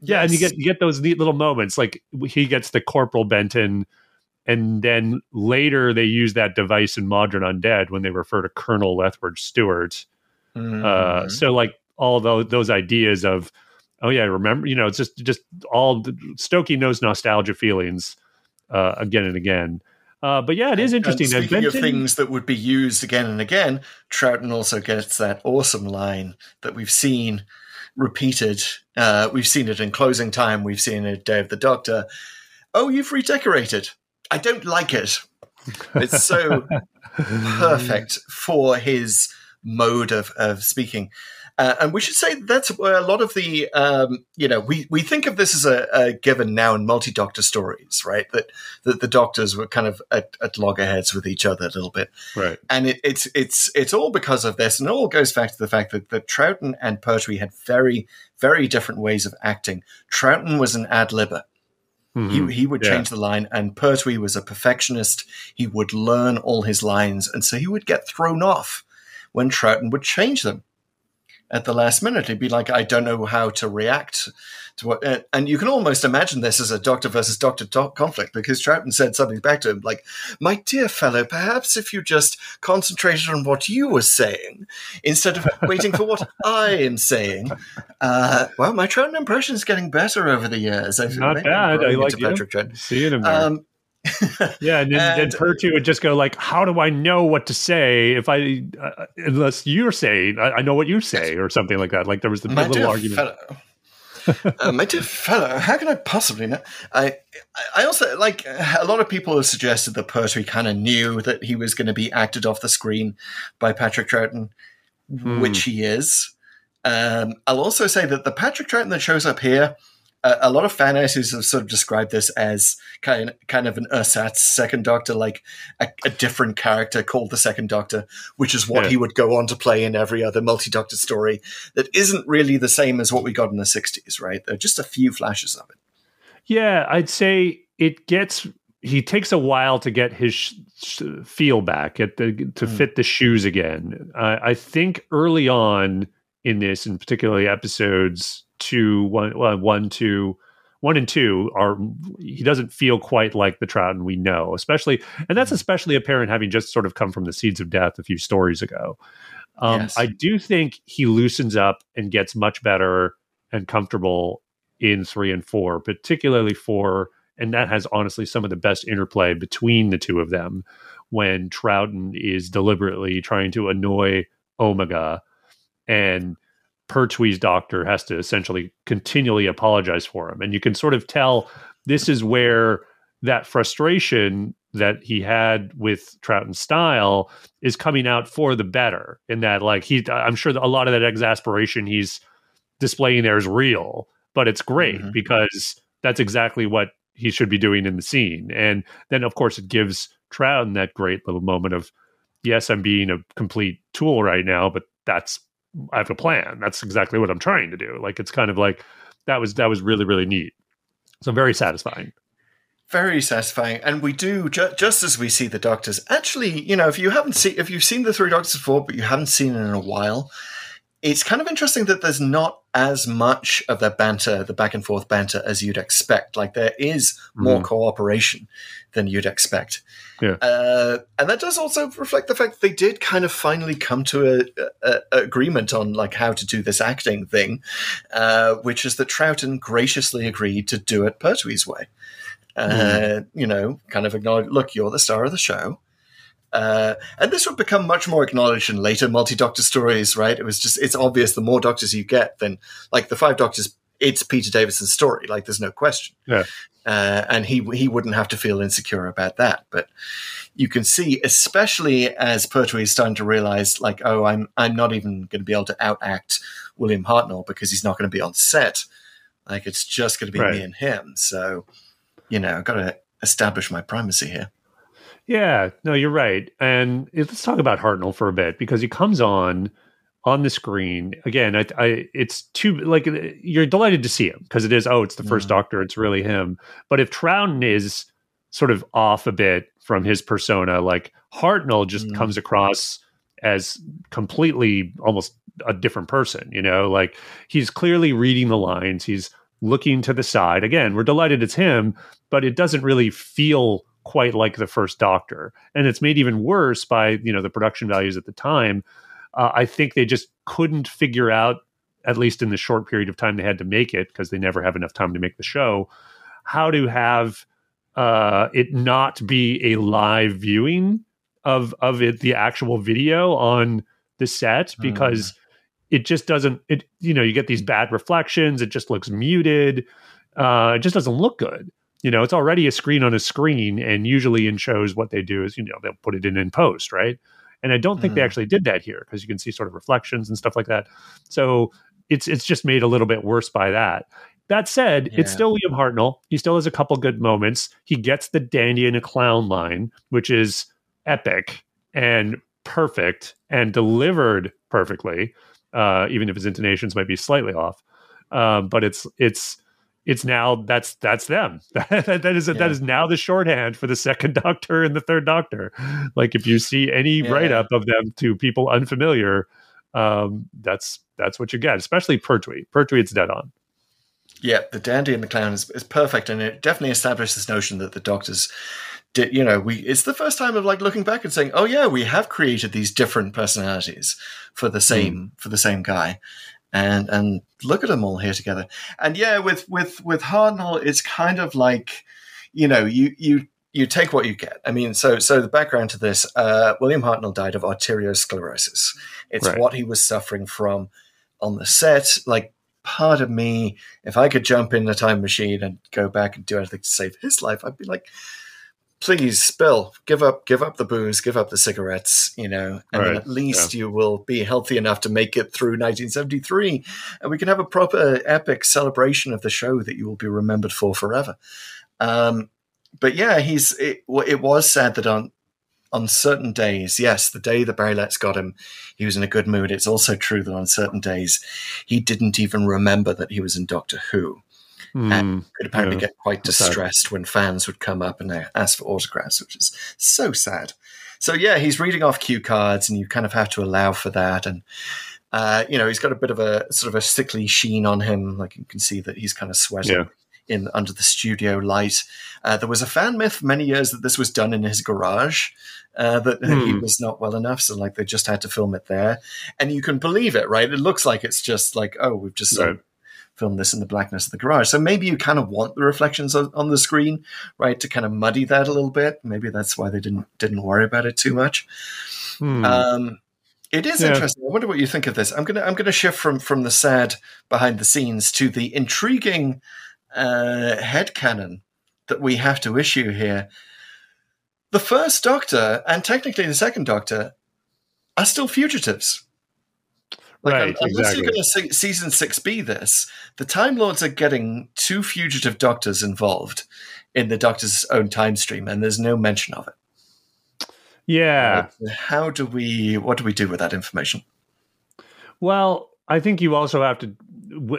Yeah, and you get you get those neat little moments. Like he gets the Corporal Benton, and then later they use that device in Modern Undead when they refer to Colonel Lethbridge Stewart. Uh, Mhm. so like all those those ideas of, oh yeah, remember, you know, it's just just all stoking those nostalgia feelings uh, again and again. Uh, but yeah, it is interesting. And And speaking of things that would be used again and again, Troughton also gets that awesome line that we've seen repeated. Uh, we've seen it in Closing Time. We've seen it Day of the Doctor. Oh, you've redecorated. I don't like it. It's so perfect for his mode of, of speaking. Uh, and we should say that's where a lot of the, um, you know, we, we think of this as a, a given now in multi doctor stories, right? That, that the doctors were kind of at, at loggerheads with each other a little bit. right. And it, it's, it's, it's all because of this. And it all goes back to the fact that, that Troughton and Pertwee had very, very different ways of acting. Troughton was an ad libber. Mhm. He, he would Yeah. change the line, and Pertwee was a perfectionist. He would learn all his lines, and so he would get thrown off when Troughton would change them at the last minute. He'd be like, I don't know how to react to what. And you can almost imagine this as a doctor versus doctor conflict because Troughton said something back to him like, My dear fellow, perhaps if you just concentrated on what you were saying instead of waiting for what I am saying. Uh, well, my Troughton impression is getting better over the years. I've Not bad. I like you. Patrick Troughton. Seeing him there. Um, Yeah, and And- Pertwee would just go like, "How do I know what to say if I uh, unless you're saying I, I know what you say or something like that?" Like there was the my little argument. uh, my dear fellow, how can I possibly know? I, I also like a lot of people have suggested that Pertwee kind of knew that he was going to be acted off the screen by Patrick Troughton, Hmm. which he is. Um, I'll also say that the Patrick Troughton that shows up here, uh, a lot of fan editors have sort of described this as kind kind of an ersatz Second Doctor, like a, a different character called the Second Doctor, which is what Yeah. he would go on to play in every other multi-Doctor story. That isn't really the same as what we got in the '60s, right? There are just a few flashes of it. Yeah, I'd say it gets he takes a while to get his sh- sh- feel back, get the to Mm. fit the shoes again. I I think early on in this, and particularly episodes two, one, well, one, two, one and two are he doesn't feel quite like the Troughton we know, especially, and that's especially apparent having just sort of come from the Seeds of Death a few stories ago. Um, Yes. I do think he loosens up and gets much better and comfortable in three and four, particularly four, and that has honestly some of the best interplay between the two of them when Troughton is deliberately trying to annoy Omega and Pertwee's doctor has to essentially continually apologize for him. And you can sort of tell this is where that frustration that he had with Troughton's style is coming out for the better. In that, like he, I'm sure that a lot of that exasperation he's displaying there is real, but it's great Mhm. because that's exactly what he should be doing in the scene. And then, of course, it gives Troughton that great little moment of, yes, I'm being a complete tool right now, but that's I have a plan. That's exactly what I'm trying to do. Like it's kind of like that was that was really really neat. So very satisfying. Very satisfying, and we do ju- just as we see the doctors. Actually, you know, if you haven't seen, if you've seen the three doctors before, but you haven't seen it in a while, it's kind of interesting that there's not as much of the banter, the back and forth banter, as you'd expect. Like there is more Mhm. cooperation than you'd expect. Yeah. Uh, and that does also reflect the fact that they did kind of finally come to a, a, a agreement on like how to do this acting thing, uh, which is that Troughton graciously agreed to do it Pertwee's way. Uh, You know, kind of acknowledge, look, you're the star of the show. Uh, and this would become much more acknowledged in later multi-doctor stories, right? It was just, it's obvious the more doctors you get, then like the five doctors, it's Peter Davison's story. Like there's no question. Yeah. Uh, and he, he wouldn't have to feel insecure about that. But you can see, especially as Pertwee is starting to realize like, oh, I'm, I'm not even going to be able to outact William Hartnell because he's not going to be on set. Like it's just going to be Right. me and him. So, you know, I've got to establish my primacy here. Yeah, no, you're right. And let's talk about Hartnell for a bit because he comes on on the screen again. I, I it's too like you're delighted to see him because it is. Oh, it's the first Mhm. Doctor. It's really him. But if Troughton is sort of off a bit from his persona, like Hartnell just Mm. comes across as completely almost a different person. You know, like he's clearly reading the lines. He's looking to the side. Again, we're delighted it's him, but it doesn't really feel quite like the first Doctor, and it's made even worse by you know the production values at the time. Uh, I think they just couldn't figure out, at least in the short period of time they had to make it, because they never have enough time to make the show, how to have uh, it not be a live viewing of of it, the actual video on the set, because it just doesn't. It you know you get these bad reflections. It just looks muted. Uh, it just doesn't look good you know, it's already a screen on a screen, and usually in shows, what they do is, you know, they'll put it in in post, right? And I don't think they Mhm. actually did that here because you can see sort of reflections and stuff like that. So it's it's just made a little bit worse by that. That said, it's still William Hartnell. He still has a couple good moments. He gets the dandy and a clown line, which is epic and perfect and delivered perfectly, uh, even if his intonations might be slightly off. Um, but it's it's it's now that's that's them. that, that is Yeah. that is now the shorthand for the second Doctor and the third Doctor. Like if you see any Yeah. write up of them to people unfamiliar, um, that's that's what you get. Especially Pertwee. Pertwee, it's dead on. Yeah, the dandy and the clown is, is perfect, and it definitely established this notion that the doctors did. You know, we it's the first time of like looking back and saying, "Oh yeah, we have created these different personalities for the same for the same guy," and and look at them all here together. And yeah, with with with Hartnell, it's kind of like, you know, you you you take what you get. I mean, so so the background to this: uh, William Hartnell died of arteriosclerosis. It's Right. what he was suffering from on the set. Like part of me, if I could jump in a time machine and go back and do anything to save his life, I'd be like, please, Bill, give up, give up the booze, give up the cigarettes, you know, and Right, at least you will be healthy enough to make it through 1973, and we can have a proper epic celebration of the show that you will be remembered for forever. Um, but yeah, he's it, it was sad that on on certain days, yes, the day the Barry Letts got him, he was in a good mood. It's also true that on certain days, he didn't even remember that he was in Doctor Who. And could apparently yeah. get quite distressed when fans would come up and uh, ask for autographs, which is so sad. So yeah, he's reading off cue cards, and you kind of have to allow for that. And uh, you know, he's got a bit of a sort of a sickly sheen on him, like you can see that he's kind of sweating Yeah. in under the studio light. Uh, there was a fan myth many years that this was done in his garage. Uh, that he Hmm. was not well enough, so like they just had to film it there, and you can believe it, right? It looks like it's just like, oh, we've just Right. Filmed this in the blackness of the garage. So maybe you kind of want the reflections on, on the screen, right, to kind of muddy that a little bit. Maybe that's why they didn't didn't worry about it too much. Hmm. Um, it is Yeah. interesting. I wonder what you think of this. I'm gonna I'm gonna shift from from the sad behind the scenes to the intriguing uh, headcanon that we have to issue here. The first Doctor and technically the second Doctor are still fugitives. Like, Right, unless exactly. you're going to season six be this, the Time Lords are getting two fugitive Doctors involved in the Doctor's own time stream, and there's no mention of it. yeah. How do we? What do we do with that information? Well, I think you also have to.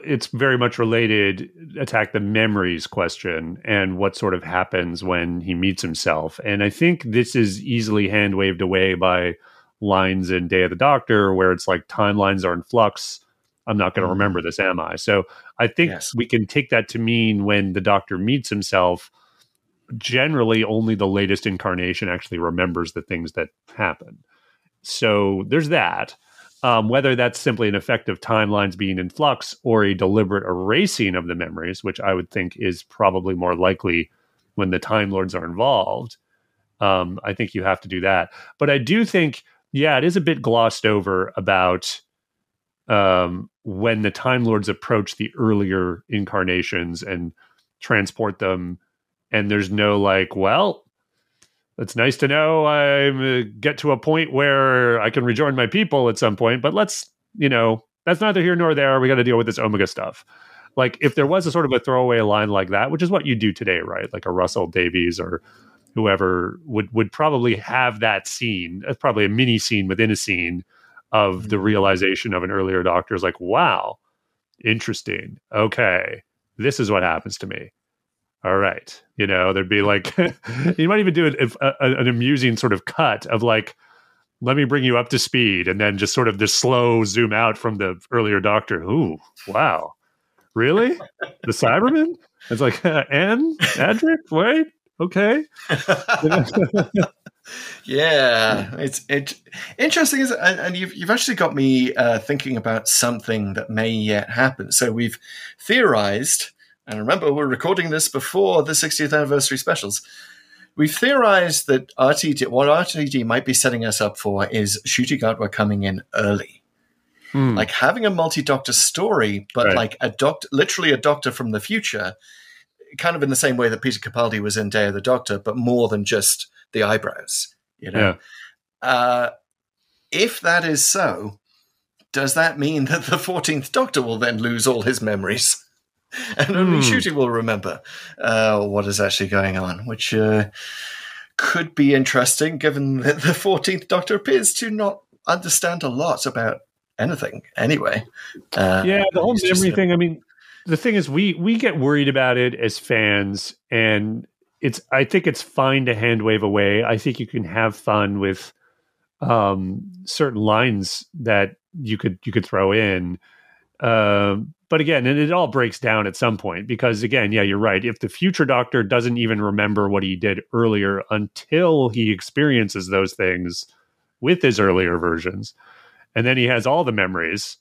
It's very much related. Attack the memories question and what sort of happens when he meets himself. And I think this is easily hand waved away by lines in Day of the Doctor, where it's like timelines are in flux. I'm not going to Mhm. remember this, am I? So I think Yes. we can take that to mean when the Doctor meets himself. Generally, only the latest incarnation actually remembers the things that happen. So there's that. Um, whether that's simply an effect of timelines being in flux or a deliberate erasing of the memories, which I would think is probably more likely when the Time Lords are involved. Um, I think you have to do that. But I do think, yeah, it is a bit glossed over about um, when the Time Lords approach the earlier incarnations and transport them. And there's no like, well, it's nice to know I uh, get to a point where I can rejoin my people at some point, but let's, you know, that's neither here nor there. We got to deal with this Omega stuff. Like, if there was a sort of a throwaway line like that, which is what you do today, right? Like a Russell Davies or whoever would would probably have that scene. That's probably a mini scene within a scene of the mm-hmm. realization of an earlier doctor is like, wow, interesting. Okay, this is what happens to me. All right. You know there'd be like you might even do it if, a, a- an amusing sort of cut of like let me bring you up to speed and then just sort of this slow zoom out from the earlier doctor. Ooh wow. Really? The cyberman it's like and adric? Wait okay Yeah, it's it interesting, is and, and you've you've actually got me uh, thinking about something that may yet happen. So we've theorized, and remember we're recording this before the 60th anniversary specials. We've theorized that RTD, what RTD might be setting us up for is shooting. We're coming in early, Hmm. like having a multi-doctor story, but Right. like a doctor, literally a doctor from the future, kind of in the same way that Peter Capaldi was in Day of the Doctor, but more than just the eyebrows. You know, yeah uh, if that is so, does that mean that the 14th Doctor will then lose all his memories? And only Hmm. Ncuti will remember uh, what is actually going on, which uh, could be interesting given that the 14th Doctor appears to not understand a lot about anything anyway. Uh, yeah the whole memory a- thing i mean the thing is we we get worried about it as fans and it's i think it's fine to hand wave away. I think you can have fun with um certain lines that you could you could throw in. Um but again and it all breaks down at some point because again yeah you're right. If the future doctor doesn't even remember what he did earlier until he experiences those things with his earlier versions and then he has all the memories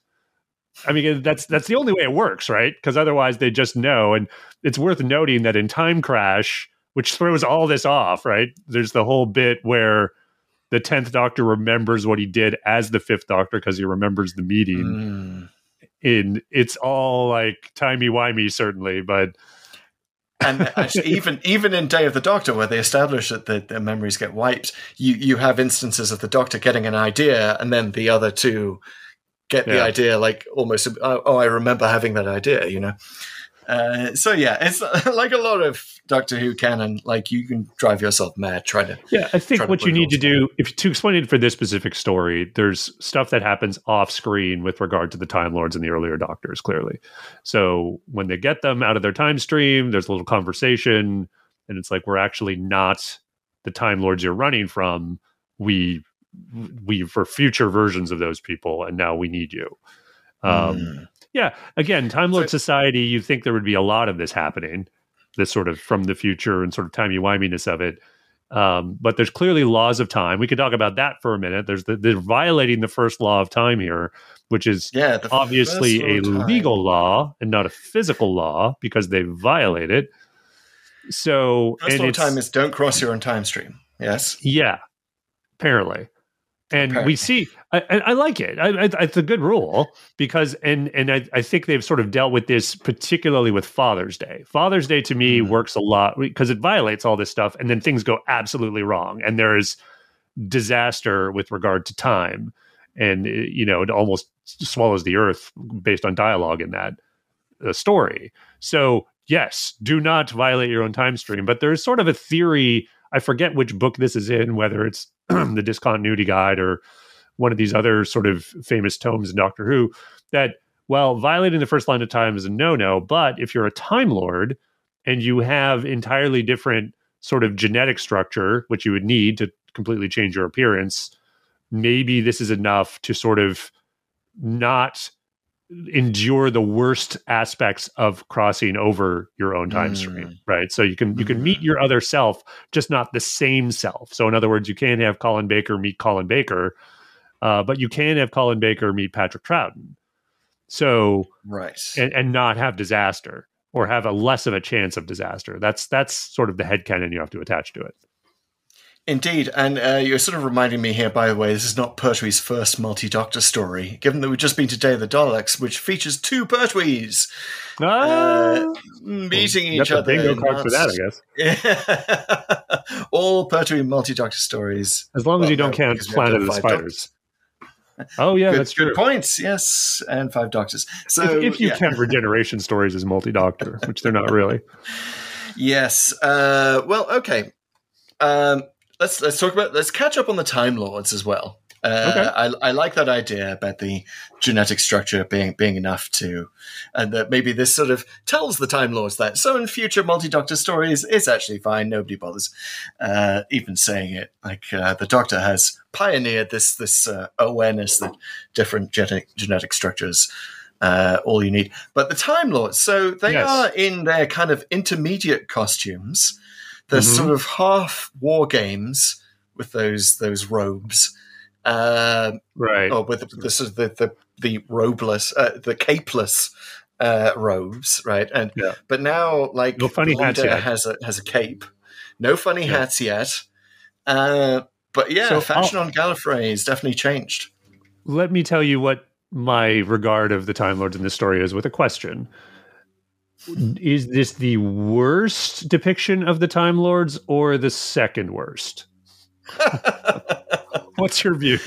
I mean, that's that's the only way it works, right? Because otherwise, they just know. And it's worth noting that in Time Crash, which throws all this off, right? There's the whole bit where the tenth Doctor remembers what he did as the fifth Doctor because he remembers the meeting. Mm. In it's all like timey wimey, certainly, but and actually, even even in Day of the Doctor, where they establish that the, the memories get wiped, you you have instances of the Doctor getting an idea, and then the other two get the Yeah. idea, like almost. Oh, oh, I remember having that idea. You know. Uh, so yeah, it's like a lot of Doctor Who canon. Like you can drive yourself mad trying to. Yeah, I think what you need to do, if to explain it for this specific story, there's stuff that happens off screen with regard to the Time Lords and the earlier Doctors. Clearly, so when they get them out of their time stream, there's a little conversation, and it's like we're actually not the Time Lords you're running from. We we for future versions of those people, and now we need you. Um, Mm. Yeah, again, Time Lord So- Society. You think there would be a lot of this happening, this sort of from the future and sort of timey wiminess of it. Um, but there's clearly laws of time. We could talk about that for a minute. There's the, they're violating the first law of time here, which is Yeah, obviously a time. legal law and not a physical law because they violate it. So First and law of time is don't cross your own time stream. Yes. yeah, apparently. And Apparently. we see, I, I, like it. I, I, it's a good rule because, and and I, I think they've sort of dealt with this particularly with Father's Day. Father's Day to me Mhm. works a lot because it violates all this stuff, and then things go absolutely wrong, and there is disaster with regard to time, and uh, you know it almost swallows the earth based on dialogue in that uh, story. So yes, do not violate your own time stream. But there's sort of a theory. I forget which book this is in, whether it's the Discontinuity Guide or one of these other sort of famous tomes in Doctor Who, that well, violating the first line of time is a no-no. But if you're a Time Lord and you have entirely different sort of genetic structure, which you would need to completely change your appearance, maybe this is enough to sort of not endure the worst aspects of crossing over your own time Mm. stream right? So you can you can meet your other self just not the same self. So in other words you can't have colin baker meet colin baker uh, but you can have colin baker meet patrick troughton so Right. and, and not have disaster or have a less of a chance of disaster. That's that's sort of the headcanon you have to attach to it Indeed, and uh, you're sort of reminding me here, by the way, this is not Pertwee's first multi-doctor story, given that we've just been to Day of the Daleks, which features two Pertwees Ah, meeting you got each the other. bingo in card for that i guess All Pertwee multi-doctor stories. as long as you don't no, count because we have to planet of the spiders oh yeah good, that's true good points, yes, and five doctors. So if, if you yeah. count regeneration stories as multi-doctor, which they're not really. Yes. Uh, well, okay. Um, let's let's talk about let's catch up on the Time Lords as well. Uh, Okay. I, I like that idea about the genetic structure being being enough to, and that maybe this sort of tells the Time Lords that. So in future multi-doctor stories, it's actually fine. Nobody bothers uh, even saying it. Like uh, the Doctor has pioneered this this uh, awareness that different genetic genetic structures uh, all you need. But the Time Lords, so they Yes. are in their kind of intermediate costumes. They're Mhm. sort of half war games with those those robes. Um, Right. oh, with the, the sort of the the, the robeless, uh, the capeless uh, robes, right? And Yeah. but now, like No funny the hats yet. has a has a cape. No funny Yeah. hats yet. Uh, but yeah, So fashion on Gallifrey has definitely changed. Let me tell you what my regard of the Time Lords in this story is with a question. Is this the worst depiction of the Time Lords or the second worst? What's your view?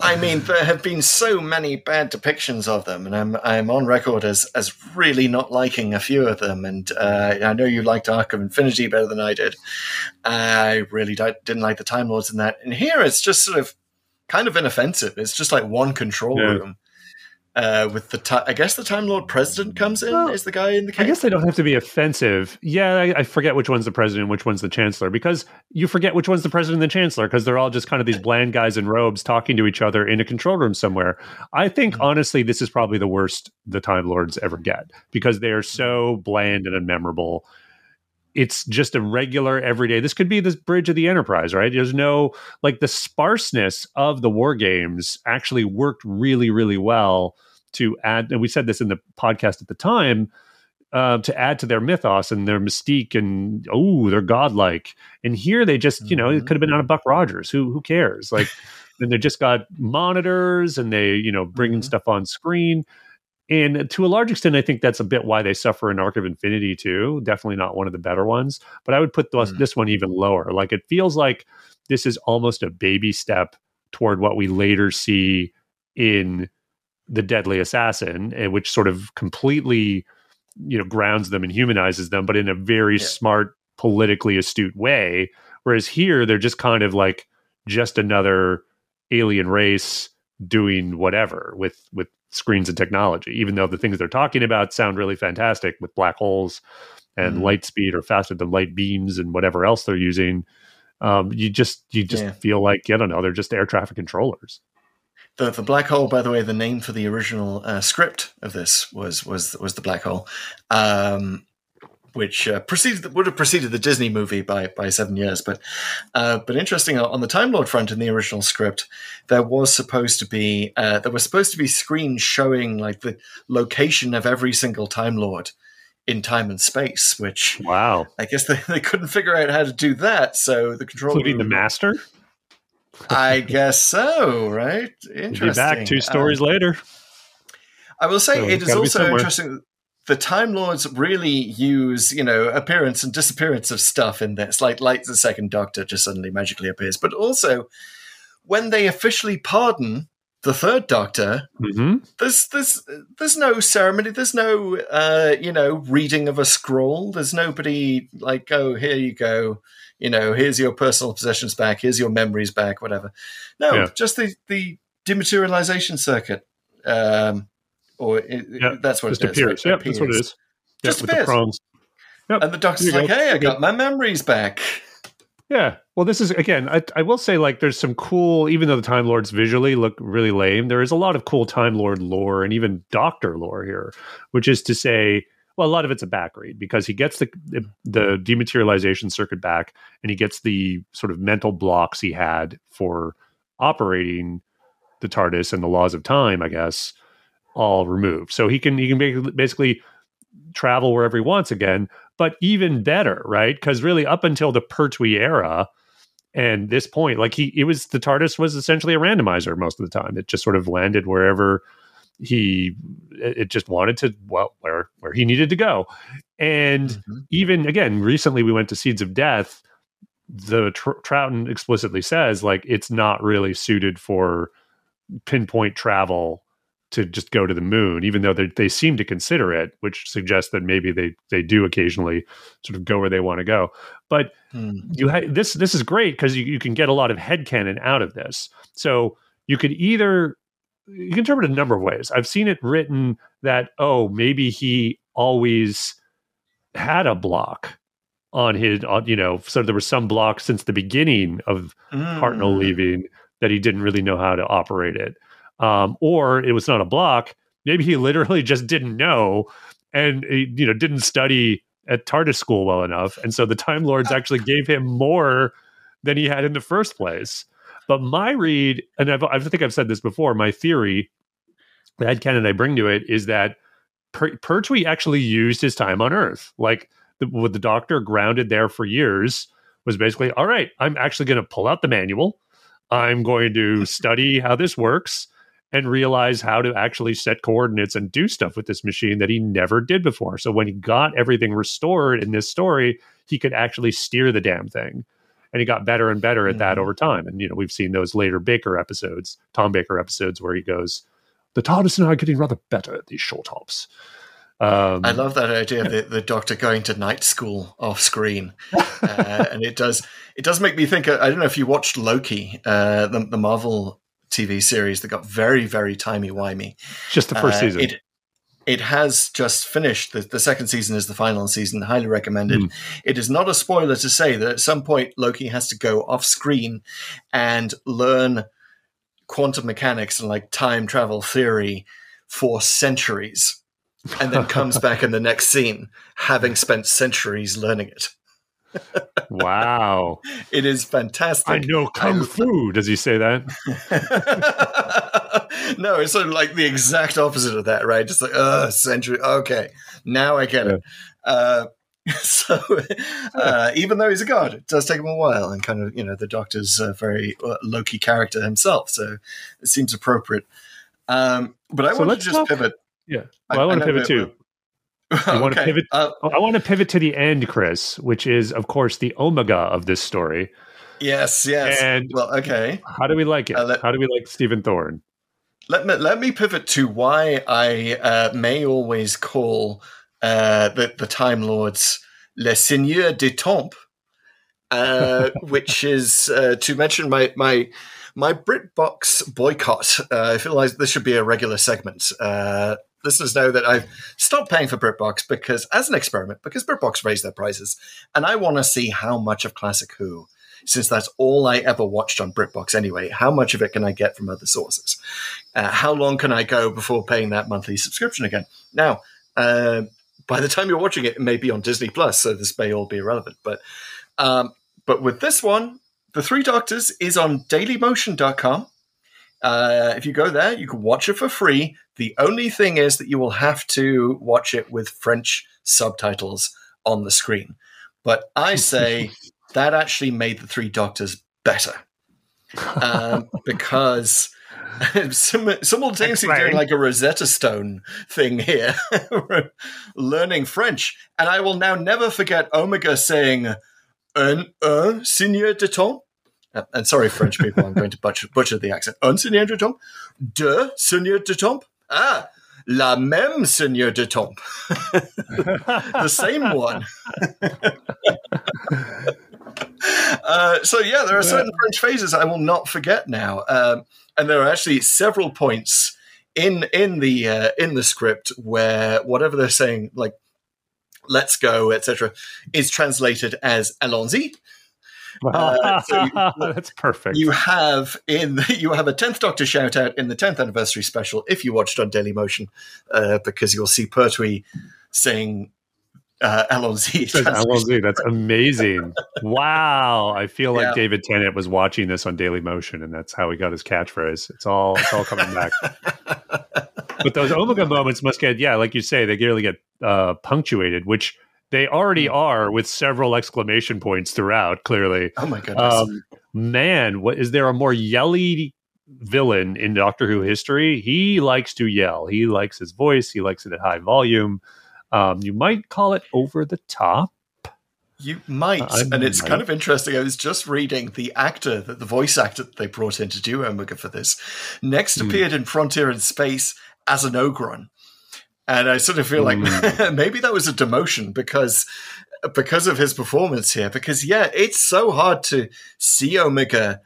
I mean, there have been so many bad depictions of them, and I'm I'm on record as as really not liking a few of them. And uh, I know you liked Arc of Infinity better than I did. I really di- didn't like the Time Lords in that. And here, it's just sort of kind of inoffensive. It's just like one control Yeah. room uh, with the. Ti- I guess the Time Lord President comes in. Well, is the guy in the I guess they don't have to be offensive. Yeah, I, I forget which one's the president, and which one's the chancellor, because you forget which one's the president and the chancellor, because they're all just kind of these bland guys in robes talking to each other in a control room somewhere. I think Mhm. honestly, this is probably the worst the Time Lords ever get because they are so bland and unmemorable. It's just a regular everyday. This could be this bridge of the Enterprise, right? There's no like the sparseness of the war games actually worked really, really well to add. And we said this in the podcast at the time uh, to add to their mythos and their mystique and oh they're godlike and here they just you know it Mhm. could have been on a buck rogers who who cares like and they just got monitors and they you know bringing Mhm. stuff on screen and to a large extent i think that's a bit why they suffer in arc of infinity too definitely not one of the better ones but i would put this, Mm. this one even lower like it feels like this is almost a baby step toward what we later see in the deadly assassin eh, which sort of completely you know grounds them and humanizes them, but in a very Yeah. smart, politically astute way. Whereas here, they're just kind of like just another alien race doing whatever with with screens and technology. Even though the things they're talking about sound really fantastic with black holes and Mhm. light speed or faster than light beams and whatever else they're using, um, you just you just Yeah. feel like I don't know, they're just air traffic controllers. The, the black hole, by the way, the name for the original uh, script of this was was was the black hole, um, which uh, preceded would have preceded the Disney movie by by seven years. But uh, but interesting on the Time Lord front in the original script, there was supposed to be uh, there was supposed to be screens showing like the location of every single Time Lord in time and space, which Wow, I guess they, they couldn't figure out how to do that. So the control including the master. I guess so, right? We'll Interesting. be back two Uh, stories later. I will say So it's is also interesting. The Time Lords really use, you know, appearance and disappearance of stuff in this, like like the Second Doctor just suddenly magically appears. But also, when they officially pardon the Third Doctor, hmm there's there's there's no ceremony. There's no, uh, you know, reading of a scroll. There's nobody like, oh, here you go. You know, here's your personal possessions back. Here's your memories back. Whatever. No, Yeah. just the the dematerialization circuit. Um, or it, Yeah, that's what Just it is. appears. right? Yep, that's what it is. Appears. is. Just Yep, with the appears. prongs. Yep. And the doctor's There like, go. "Hey, I got my memories back." Yeah. Well, this is again. I, I will say, like, there's some cool. Even though the Time Lords visually look really lame, there is a lot of cool Time Lord lore and even Doctor lore here, which is to say, well, a lot of it's a back read because he gets the the dematerialization circuit back, and he gets the sort of mental blocks he had for operating the TARDIS and the laws of time, I guess, all removed. So he can he can basically travel wherever he wants again, but even better, right? Because really, up until the Pertwee era and this point, like he, it was the TARDIS was essentially a randomizer most of the time. It just sort of landed wherever he, it just wanted to, well, where where he needed to go. And Mhm. even again, recently we went to Seeds of Death. The Tr- Troughton explicitly says like it's not really suited for pinpoint travel to just go to the moon, even though they, they seem to consider it, which suggests that maybe they they do occasionally sort of go where they want to go. But Hmm. you ha- this this is great because you, you can get a lot of headcanon out of this. So you could either you can interpret it a number of ways. I've seen it written that oh maybe he always had a block on his on, you know so there was some block since the beginning of Hartnell Mm. leaving that he didn't really know how to operate it. Um, or it was not a block. Maybe he literally just didn't know and he, you know didn't study at TARDIS school well enough, and so the Time Lords actually gave him more than he had in the first place. But my read, and I've, I think I've said this before, my theory, the headcanon I bring to it is that per- Pertwee actually used his time on Earth, like the, with the Doctor grounded there for years, was basically all right. I'm actually going to pull out the manual. I'm going to study how this works and realize how to actually set coordinates and do stuff with this machine that he never did before. So when he got everything restored in this story, he could actually steer the damn thing. And he got better and better at that Mhm. over time. And you know, we've seen those later Baker episodes, Tom Baker episodes, where he goes, "The TARDIS and I are getting rather better at these short hops." Um, I love that idea of the, the doctor going to night school off screen, uh, and it does it does make me think. I don't know if you watched Loki, uh, the, the Marvel TV series that got very very timey wimey. just the first Uh, season. It, it has just finished. The, the second season is the final season. Highly recommended. Mm. It is not a spoiler to say that at some point Loki has to go off screen and learn quantum mechanics and like time travel theory for centuries, and then comes back in the next scene having spent centuries learning it. Wow. It is fantastic. I know kung fu. Does he say that? no, it's sort of like the exact opposite of that, right? Just like, uh, century. Okay, now I get it. Uh, so, uh, even though he's a god, it does take him a while, and kind of, you know, the Doctor's a very uh, Loki character himself, so it seems appropriate. Um, but I So want to just talk- pivot. Yeah. I- Well, I, I want to pivot too. You wanna pivot? Uh, I want to pivot to the end, Chris, which is, of course, the omega of this story. yes, yes. And- well, okay. How do we like it? Uh, let- How do we like Stephen Thorne? Let me let me pivot to why I uh, may always call uh, the the Time Lords Le Seigneur de Temple, uh, which is uh, to mention my my my BritBox boycott. Uh, I feel like this should be a regular segment. Uh, listeners know that I've stopped paying for BritBox because, as an experiment, because BritBox raised their prices, and I want to see how much of Classic Who, since that's all I ever watched on BritBox anyway, how much of it can I get from other sources? Uh, how long can I go before paying that monthly subscription again? Now, uh, by the time you're watching it, it may be on Disney Plus, so this may all be irrelevant. But um, but with this one, the Three Doctors is on DailyMotion.com. Uh, if you go there, you can watch it for free. The only thing is that you will have to watch it with French subtitles on the screen. But I say that actually made the Three Doctors better um, because sim- simultaneously doing like a Rosetta Stone thing here, learning French, and I will now never forget Omega saying "un un seigneur de temps." Uh, and sorry, French people, I'm going to butcher, butcher the accent. Un seigneur de temps, de seigneur de temps. Ah, la même seigneur de temps, the same one. Uh, so yeah, there are certain French phrases I will not forget now, um, and there are actually several points in in the uh, in the script where whatever they're saying, like "let's go," etc., is translated as "allons-y." Uh, so you, That's perfect. You have in you have a tenth Doctor shout out in the tenth anniversary special if you watched on Dailymotion, uh, because you'll see Pertwee saying uh, allons-y. allons-y. That's amazing. wow. I feel like Yeah. David Tennant was watching this on Dailymotion, and that's how he got his catchphrase. It's all it's all coming back. but those Omega moments must get, yeah, like you say, they really get uh, punctuated, which they already are with several exclamation points throughout. Clearly, Oh my goodness! um, man, what is there a more yelly villain in Doctor Who history? He likes to yell. He likes his voice. He likes it at high volume. Um, you might call it over the top. You might, and it's might. kind of interesting. I was just reading the actor, that the voice actor that they brought in to do Omega for this, next Hmm. appeared in Frontier in Space as an Ogron, and I sort of feel like Hmm. maybe that was a demotion because because of his performance here. Because yeah, it's so hard to see Omega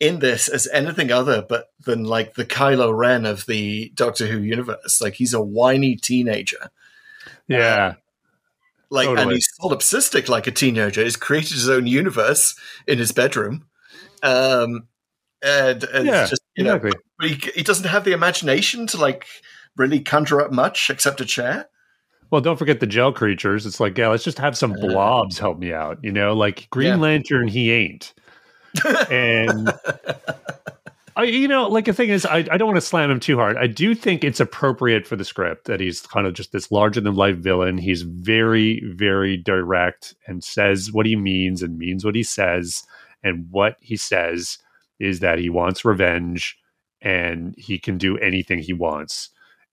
in this as anything other but than like the Kylo Ren of the Doctor Who universe. Like he's a whiny teenager Yeah. like and he's solipsistic like a teenager he's created his own universe in his bedroom um and, and Yeah, just you know exactly. he, he doesn't have the imagination to like really conjure up much except a chair Well, don't forget the gel creatures. It's like, yeah, let's just have some uh, blobs help me out. You know, like Green Yeah. Lantern, he ain't. and I, you know, like the thing is, I, I don't want to slam him too hard. I do think it's appropriate for the script that he's kind of just this larger than life villain. He's very, very direct and says what he means and means what he says. And what he says is that he wants revenge and he can do anything he wants.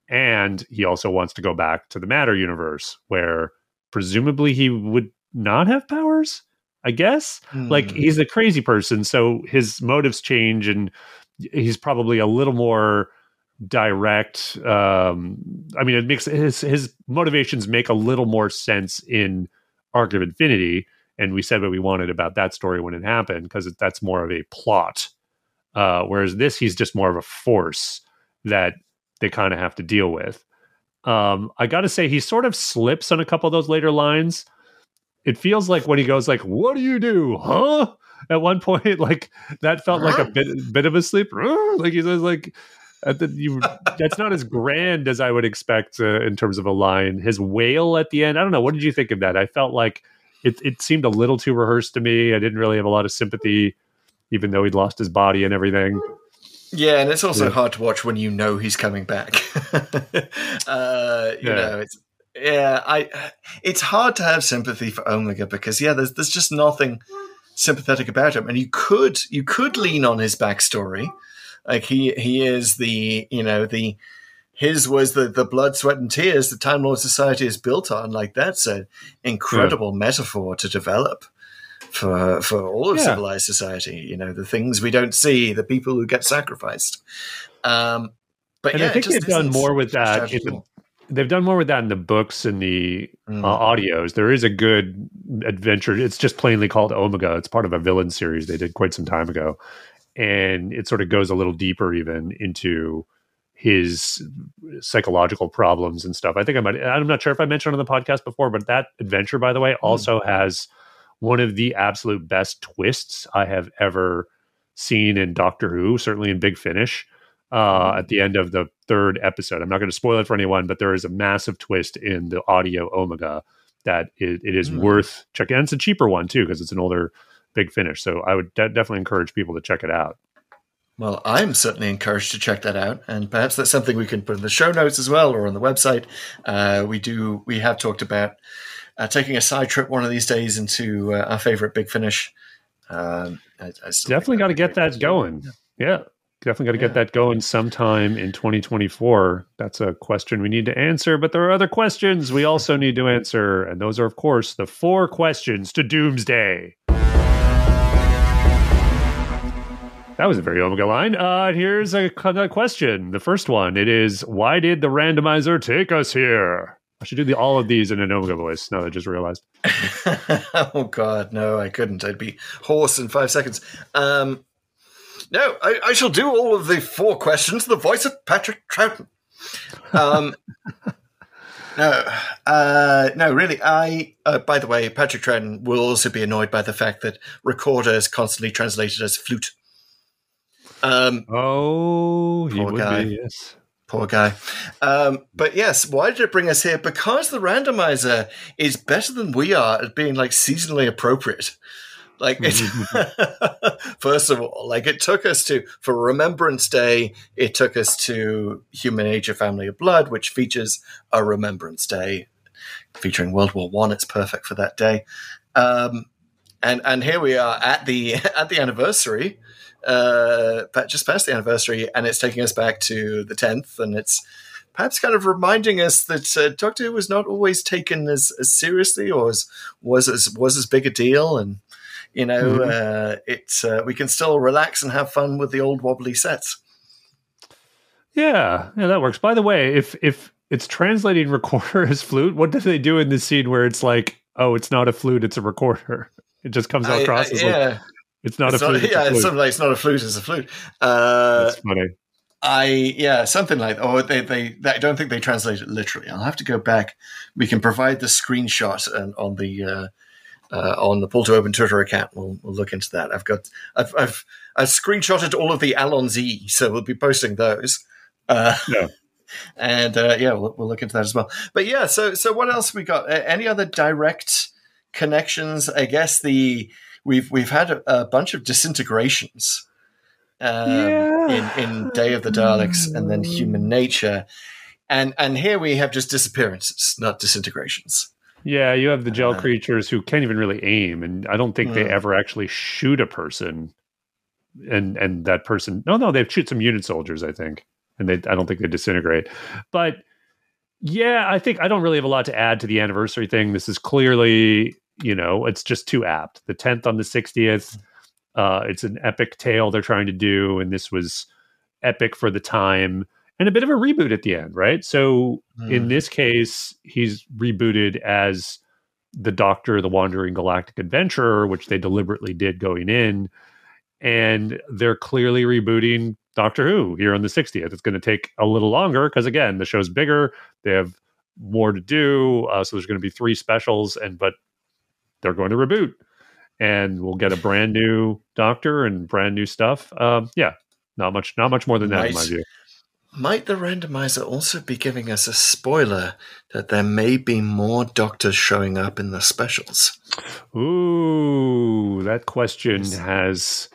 And he also wants to go back to the Matter universe where presumably he would not have powers, I guess like Hmm. he's a crazy person so his motives change and he's probably a little more direct um i mean it makes his his motivations make a little more sense in arc of infinity and we said what we wanted about that story when it happened because that's more of a plot uh whereas this he's just more of a force that they kind of have to deal with. Um i gotta say he sort of slips on a couple of those later lines. It feels like when he goes like what do you do? Huh? At one point like that felt like a bit bit of a sleep. Like he says like at the, you, that's not as grand as i would expect uh, in terms of a line. His wail at the end i don't know what did you think of that? I felt like it, it seemed a little too rehearsed to me. I didn't really have a lot of sympathy even though he'd lost his body and everything yeah and it's also Yeah. hard to watch when you know he's coming back. Uh you Yeah. know it's yeah i it's hard to have sympathy for omega because yeah there's there's just nothing sympathetic about him. And you could you could lean on his backstory. Like he he is the you know the his was the the blood sweat and tears the time lord society is built on. Like that's an incredible metaphor to develop for for all of Yeah. civilized society you know the things we don't see the people who get sacrificed um but and yeah I think they've done more with that strategy in at all. they've done more with that in the books and the Mm. uh, audios. There is a good adventure. It's just plainly called Omega. It's part of a villain series they did quite some time ago, and it sort of goes a little deeper even into his psychological problems and stuff. I think I might. I'm not sure if I mentioned on the podcast before, but that adventure, by the way, also has one of the absolute best twists I have ever seen in Doctor Who. Certainly in Big Finish uh, at the end of the third episode. I'm not going to spoil it for anyone, but there is a massive twist in the audio Omega that it, it is Hmm. worth checking. And it's a cheaper one too because it's an older Big Finish. So I would de- definitely encourage people to check it out. Well, I'm certainly encouraged to check that out, and perhaps that's something we can put in the show notes as well, or on the website. Uh, we do. We have talked about uh, taking a side trip one of these days into uh, our favorite Big Finish. Um, I, I Definitely got to get that going. Yeah. Definitely got to Yeah. get that going sometime in 2024. That's a question we need to answer, but there are other questions we also need to answer. And those are, of course, the four questions to Doomsday. That was a very Omega line. Uh, here's a, a question. The first one it is Why did the randomizer take us here? I should do the, all of these in an Omega voice. Now that I just realized. oh God, no, I couldn't. I'd be hoarse in five seconds. Um, no, I, I shall do all of the four questions. The voice of Patrick Troughton. Um, no, uh, no, really. I. Uh, by the way, Patrick Troughton will also be annoyed by the fact that recorder is constantly translated as flute. Um, Oh, he would guy. be, yes. Poor guy. Um, but yes, why did it bring us here? Because the randomizer is better than we are at being like seasonally appropriate. Like, it, first of all, like it took us to, for Remembrance Day, it took us to Human Nature Family of Blood, which features a Remembrance Day featuring World War One. It's perfect for that day. Um, and and here we are at the at the anniversary uh, just past the anniversary, and it's taking us back to the 10th, and it's perhaps kind of reminding us that uh, Doctor Who was not always taken as, as seriously or as was as was as big a deal, and you know, uh, it's uh, we can still relax and have fun with the old wobbly sets. Yeah, yeah, that works. By the way, if if it's translating recorder as flute, what do they do in this scene where it's like, oh, it's not a flute, it's a recorder? It just comes I- across I- as like, yeah, it's not it's a flute. not, it's yeah, a it's flute. something like it's not a flute, it's a flute. Uh, That's funny. I yeah, something like or they, they I don't think they translate it literally. I'll have to go back. We can provide the screenshot and on the uh, uh, on the Pull to Open Twitter account. We'll, we'll look into that. I've got I've I've I've screenshotted all of the allons-y, so we'll be posting those. Uh, Yeah. And uh, yeah, we'll, we'll look into that as well. But yeah, so so what else we got? Any other direct connections? I guess the we've we've had a, a bunch of disintegrations um, in in Day of the Daleks and then Human Nature, and and here we have just disappearances, not disintegrations. Yeah, you have the gel Uh, creatures who can't even really aim, and I don't think they Mm. ever actually shoot a person. And and that person, no, no, they shoot some unit soldiers, I think, and they, I don't think they disintegrate. But yeah, I think I don't really have a lot to add to the anniversary thing. This is clearly, you know, it's just too apt. The tenth on the sixtieth, uh, it's an epic tale they're trying to do, and this was epic for the time, and a bit of a reboot at the end, right? So in Mm. this case, he's rebooted as the Doctor, the Wandering Galactic Adventurer, which they deliberately did going in. And they're clearly rebooting Doctor Who here on the 60th. It's going to take a little longer because, again, the show's bigger. They have more to do. Uh, so there's going to be three specials, and but they're going to reboot. And we'll get a brand new Doctor and brand new stuff. Um, yeah, not much, not much more than that in my view. Might the randomizer also be giving us a spoiler that there may be more doctors showing up in the specials? Ooh, that question has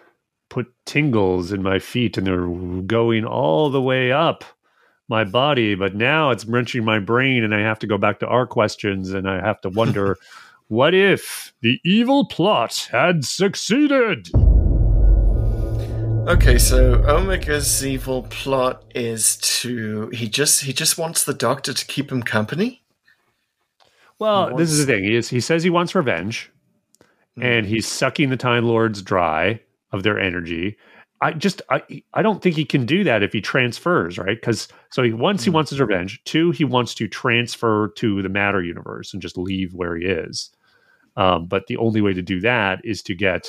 put tingles in my feet and they're going all the way up my body. But now it's wrenching my brain and I have to go back to our questions and I have to wonder what if the evil plot had succeeded? Okay, so Omega's evil plot is to he just he just wants the doctor to keep him company. Well, He this is the thing. He, is, he says he wants revenge, and he's sucking the Time Lords dry of their energy. I just I I don't think he can do that if he transfers, right? Because so he once he Mm. wants his revenge. Two, he wants to transfer to the matter universe and just leave where he is. Um, but the only way to do that is to get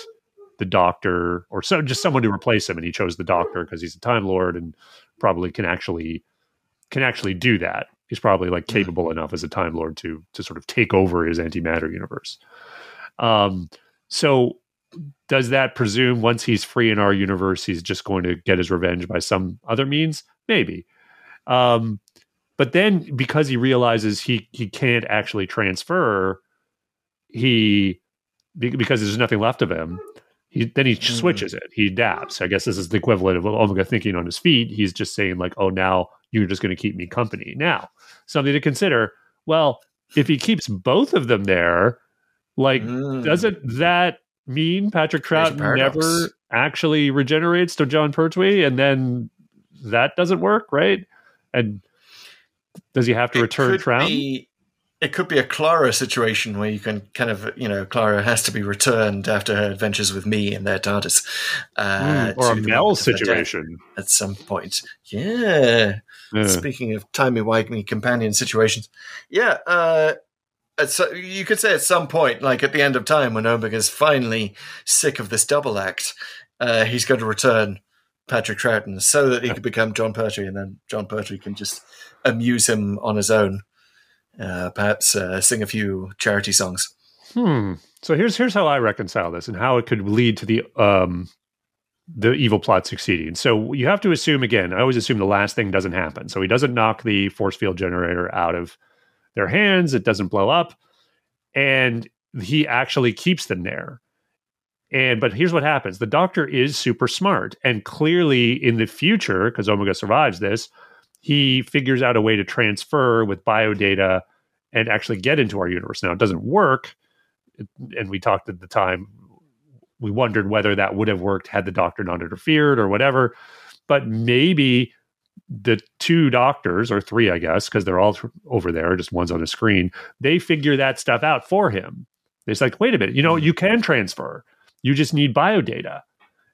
the doctor or so just someone to replace him. And he chose the doctor because he's a time lord and probably can actually can actually do that. He's probably like capable enough as a time lord to to sort of take over his antimatter universe. Um, so does that presume once he's free in our universe, he's just going to get his revenge by some other means? Maybe. Um, but then because he realizes he he can't actually transfer, he because there's nothing left of him. He then he switches it. He adapts. I guess this is the equivalent of Omega thinking on his feet. He's just saying like, "Oh, now you're just going to keep me company." Now, something to consider. Well, if he keeps both of them there, like, Mm. doesn't that mean Patrick Trout never actually regenerates to Jon Pertwee, and then that doesn't work, right? And does he have to It return Trout? be- it could be a Clara situation where you can kind of, you know, Clara has to be returned after her adventures with me and their TARDIS. Uh, Mm, or a Mel moment of her death situation. At some point. Yeah. Yeah. Speaking of timey-wimey companion situations. Yeah. Uh, at so, you could say at some point, like at the end of time, when Omega's finally sick of this double act, uh, he's going to return Patrick Troughton so that he can become Jon Pertwee, and then Jon Pertwee can just amuse him on his own. Uh, perhaps uh, sing a few charity songs. Hmm. So here's here's how I reconcile this and how it could lead to the um the evil plot succeeding. So you have to assume again, I always assume the last thing doesn't happen. So he doesn't knock the force field generator out of their hands, it doesn't blow up, and he actually keeps them there. And but here's what happens. The doctor is super smart and clearly in the future because Omega survives this, he figures out a way to transfer with biodata and actually get into our universe. Now it doesn't work and we talked at the time we wondered whether that would have worked had the doctor not interfered or whatever but maybe the two doctors or three i guess because they're all over there just one's on the screen they figure that stuff out for him it's like wait a minute you know you can transfer you just need biodata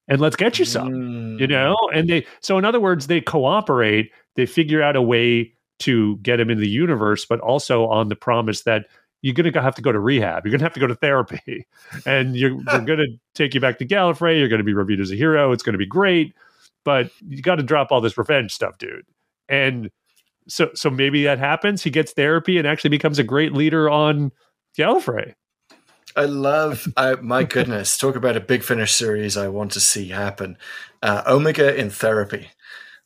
and let's get you some Mm. you know and they so in other words they cooperate they figure out a way to get him in the universe but also on the promise that you're going to have to go to rehab you're going to have to go to therapy and you're, you're going to take you back to gallifrey you're going to be reviewed as a hero it's going to be great but you got to drop all this revenge stuff dude and so so maybe that happens he gets therapy and actually becomes a great leader on gallifrey I love, uh, my goodness, talk about a big finish series I want to see happen. Uh, Omega in therapy.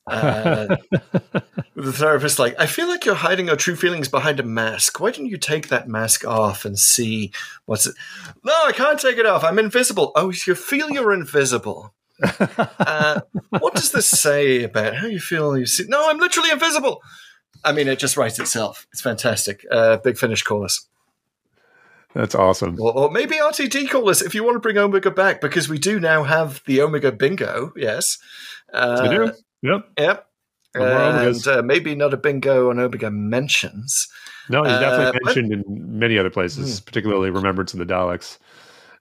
Uh, the therapist, like, I feel like you're hiding your true feelings behind a mask. Why don't you take that mask off and see what's it? No, I can't take it off. I'm invisible. Oh, you feel you're invisible. Uh, what does this say about how you feel? You see? No, I'm literally invisible. I mean, it just writes itself. It's fantastic. Uh, big finish, call us. that's awesome Or, or maybe RTD call us if you want to bring Omega back because we do now have the Omega bingo. Yes. Uh, we do yep Yep. No more Omegas. And uh, maybe not a bingo on Omega mentions. No, he's Uh, definitely but- mentioned in many other places, particularly Remembrance of the Daleks.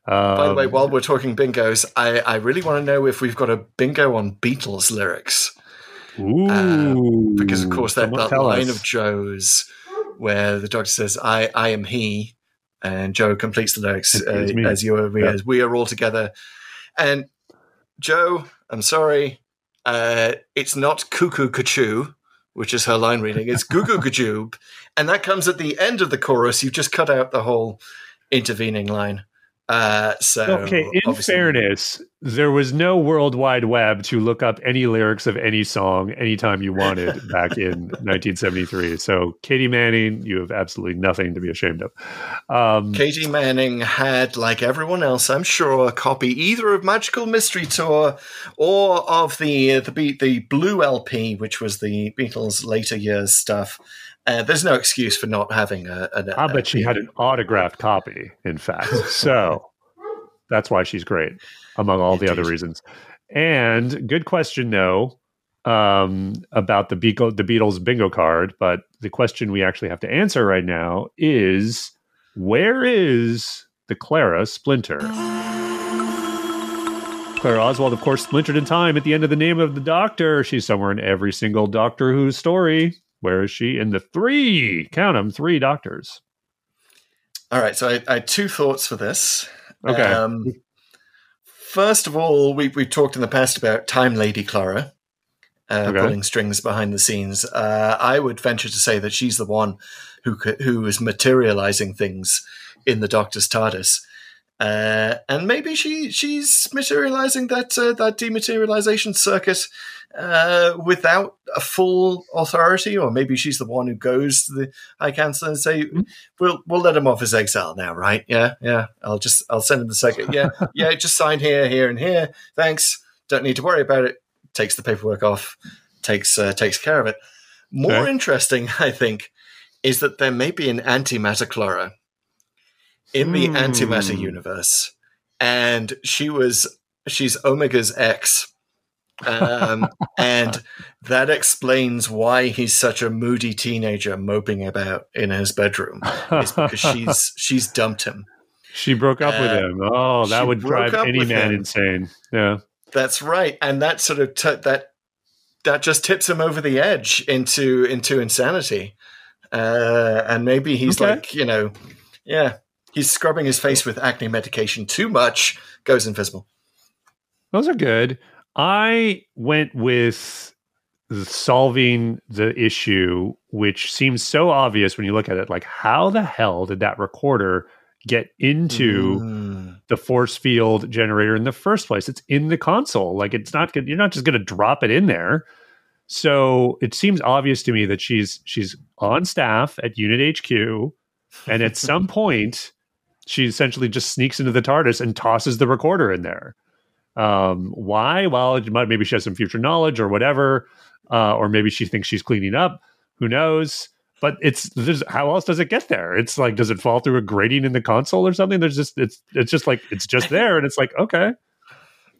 By the way, Um, while we're talking bingos, I, I really want to know if we've got a bingo on Beatles lyrics. ooh, Because, of course, that, that line us. of Jo's where the doctor says, I, I am he, and Jo completes the lyrics uh, as you are, we, Yeah. as we are all together. And Jo, I'm sorry, uh, it's not cuckoo cachoo, which is her line reading. It's goo goo gajoob. And that comes at the end of the chorus. You've just cut out the whole intervening line. Uh, so okay, in obviously- fairness, there was no World Wide Web to look up any lyrics of any song anytime you wanted back in 1973. So, Katie Manning, you have absolutely nothing to be ashamed of. Um, Katie Manning had, like everyone else, I'm sure, a copy either of Magical Mystery Tour or of the the the Blue LP, which was the Beatles' later years stuff. Uh, there's no excuse for not having a. a I bet she had an autographed copy, in fact. So that's why she's great, among all the other reasons. And good question, no, um, about the, Beagle, the Beatles bingo card. But the question we actually have to answer right now is where is the Clara Splinter? Clara Oswald, of course, splintered in time at the end of the name of the Doctor. She's somewhere in every single Doctor Who story. Where is she? In the three, count them, three Doctors. All right, so I, I had two thoughts for this. Okay. Um, first of all, we we've talked in the past about Time Lady Clara uh, Okay. pulling strings behind the scenes. Uh, I would venture to say that she's the one who who is materializing things in the Doctor's TARDIS. Uh, and maybe she she's materializing that uh, that dematerialization circuit uh, without a full authority, or maybe she's the one who goes to the High Council and say, "We'll we'll let him off his exile now, right? Yeah, yeah. I'll just I'll send him the second. Yeah, yeah. Just sign here, here, and here. Thanks. Don't need to worry about it. Takes the paperwork off. Takes uh, takes care of it. More Okay. interesting, I think, is that there may be an antimatter Clara in the Hmm. antimatter universe, and she was she's Omega's ex, um, and that explains why he's such a moody teenager moping about in his bedroom. It's because she's she's dumped him. She broke up with Uh, him. Oh, that would drive any man him. insane. Yeah. That's right, and that sort of t- that that just tips him over the edge into into insanity. Uh, and maybe he's Okay. like, you know, yeah, he's scrubbing his face with acne medication too much, goes invisible. Those are good. I went with solving the issue, which seems so obvious when you look at it. Like, how the hell did that recorder get into Mm. the force field generator in the first place? It's in the console. Like, it's not good. You're not just going to drop it in there. So it seems obvious to me that she's she's on staff at Unit HQ, and at some point, she essentially just sneaks into the TARDIS and tosses the recorder in there. Um, why? Well, might, maybe she has some future knowledge or whatever, uh, or maybe she thinks she's cleaning up. Who knows? But it's how else does it get there? It's like does it fall through a grating in the console or something? There's just it's it's just like it's just there, and it's like okay,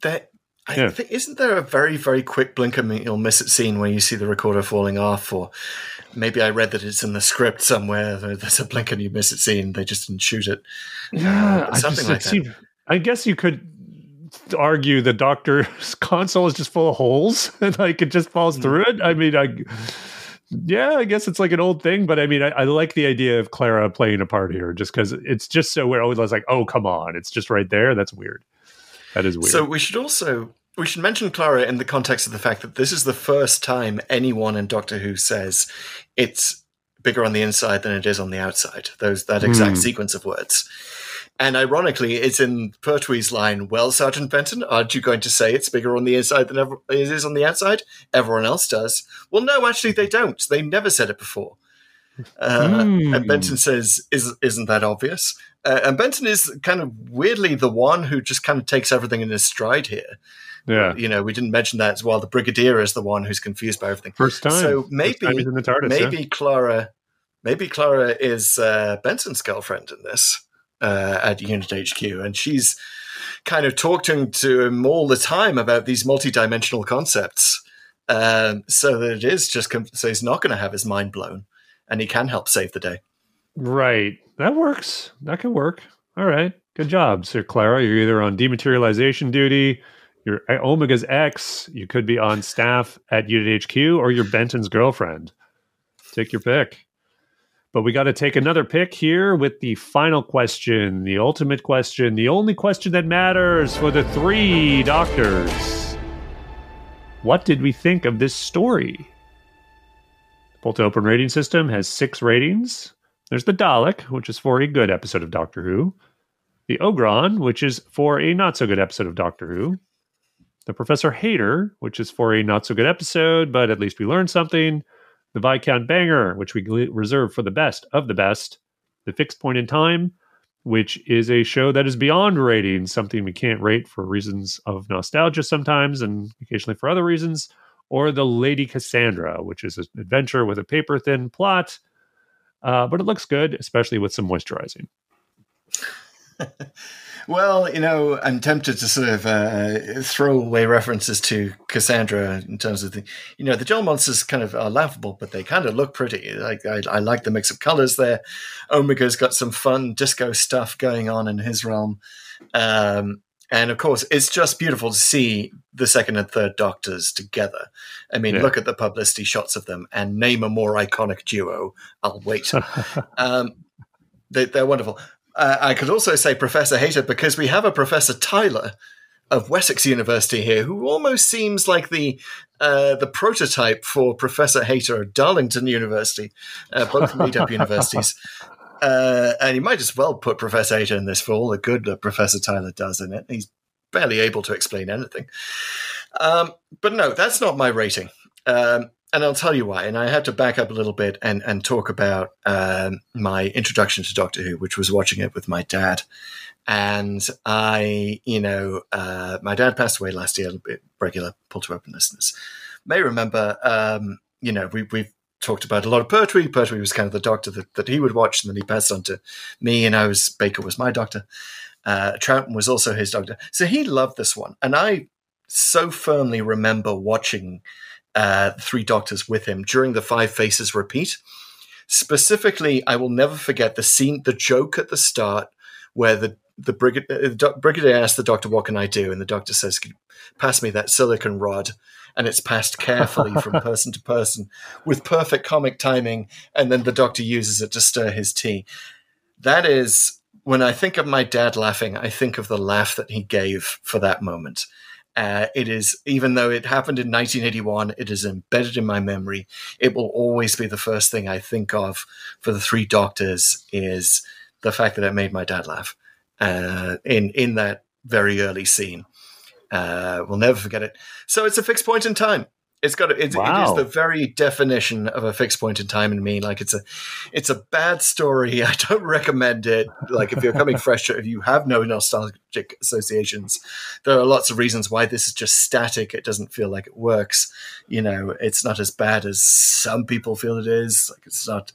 That I Yeah. think isn't there a very very quick blink and you'll miss it scene where you see the recorder falling off, or maybe I read that it's in the script somewhere. There's a blink and you miss it scene. They just didn't shoot it. yeah, but something like that. I guess you could argue the doctor's console is just full of holes and like it just falls Hmm. through it. I mean, I yeah, I guess it's like an old thing, but I mean, I, I like the idea of Clara playing a part here just because it's just so weird. I was like, oh come on, it's just right there. That's weird. That is weird. So we should also we should mention Clara in the context of the fact that this is the first time anyone in Doctor Who says it's bigger on the inside than it is on the outside. Those that exact Hmm. sequence of words. And ironically, it's in Pertwee's line, Well, Sergeant Benton, aren't you going to say it's bigger on the inside than ever- it is on the outside? Everyone else does. Well, no, actually, they don't. They never said it before. Uh, Hmm. And Benton says, Is, Isn't that obvious? Uh, and Benton is kind of weirdly the one who just kind of takes everything in his stride here. yeah, You know, we didn't mention that as well. The Brigadier is the one who's confused by everything. first time. So maybe, time he's in the TARDIS, yeah. maybe Clara, maybe Clara is uh, Benton's girlfriend in this uh, at Unit HQ, and she's kind of talking to him all the time about these multi-dimensional concepts, um, so that it is just com- so he's not going to have his mind blown, and he can help save the day. Right. That works. That can work. All right. Good job, Sir Clara. You're either on dematerialization duty, you're Omega's ex, you could be on staff at Unit HQ, or you're Benton's girlfriend. Take your pick. But we got to take another pick here with the final question, the ultimate question, the only question that matters for the three doctors. What did we think of this story? To Open rating system has six ratings. There's the Dalek, which is for a good episode of Doctor Who. The Ogron, which is for a not so good episode of Doctor Who. The Professor Hater, which is for a not so good episode, but at least we learned something. The Viscount Banger, which we reserve for the best of the best. The Fixed Point in Time, which is a show that is beyond rating, something we can't rate for reasons of nostalgia sometimes and occasionally for other reasons. Or The Lady Cassandra, which is an adventure with a paper thin plot uh, but it looks good, especially with some moisturizing. Well, you know, I'm tempted to sort of uh, throw away references to Cassandra in terms of the, you know, the gel monsters kind of are laughable, but they kind of look pretty. Like I, I like the mix of colors there. Omega's got some fun disco stuff going on in his realm, um, And of course, it's just beautiful to see the second and third Doctors together. I mean, Yeah. look at the publicity shots of them and name a more iconic duo. I'll wait. um, they, they're wonderful. Uh, I could also say Professor Hater because we have a Professor Tyler of Wessex University here, who almost seems like the uh, the prototype for Professor Hater at Darlington University, uh, both meet-up universities. Uh, and you might as well put Professor Hater in this for all the good that Professor Tyler does in it. He's barely able to explain anything. Um, but no, that's not my rating. Um, and I'll tell you why. And I had to back up a little bit and, and talk about um, my introduction to Doctor Who, which was watching it with my dad. And I, you know, uh, my dad passed away last year. A bit regular pull to open listeners may remember, um, you know, we, we've talked about a lot of Pertwee. Pertwee was kind of the doctor that, that he would watch, and then he passed on to me, and I was Baker was my doctor. Uh, Troughton was also his doctor, so he loved this one, and I so firmly remember watching uh, Three Doctors with him during the Five Faces repeat. Specifically, I will never forget the scene, the joke at the start where the the brigad- uh, the brigadier asks the doctor, "What can I do?" and the doctor says, "Can you "Pass me that silicon rod." And it's passed carefully from person to person with perfect comic timing, and then the doctor uses it to stir his tea. That is when I think of my dad laughing, I think of the laugh that he gave for that moment. Uh, it is, even though it happened in 1981, it is embedded in my memory. It will always be the first thing I think of for the Three Doctors is the fact that it made my dad laugh uh, in in that very early scene. Uh, we'll never forget it. So it's a fixed point in time. It's got a, it, it Wow. is the very definition of a fixed point in time in me. Like it's a it's a bad story. I don't recommend it. Like if you're coming fresh, if you have no nostalgic associations, there are lots of reasons why this is just static. It doesn't feel like it works. You know, it's not as bad as some people feel it is. Like it's not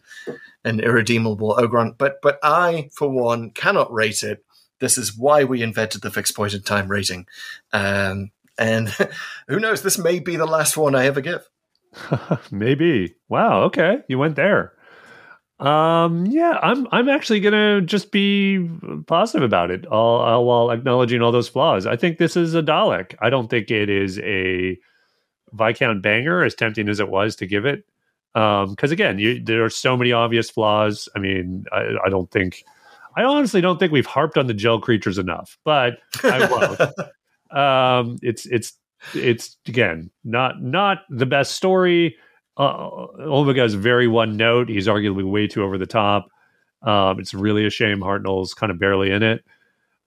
an irredeemable ogron. But but I, for one, cannot rate it. This is why we invented the fixed point in time rating. Um, and who knows? This may be the last one I ever give. Maybe. Wow. Okay, you went there. Um. Yeah. I'm. I'm actually gonna just be positive about it, all, all while acknowledging all those flaws. I think this is a Dalek. I don't think it is a Viscount banger, as tempting as it was to give it. Um. Because again, you, there are so many obvious flaws. I mean, I, I don't think. I honestly don't think we've harped on the gel creatures enough, but I won't. um. It's. It's. It's again not not the best story uh, Omega is very one note. He's arguably way too over the top. Um, it's really a shame Hartnell's kind of barely in it.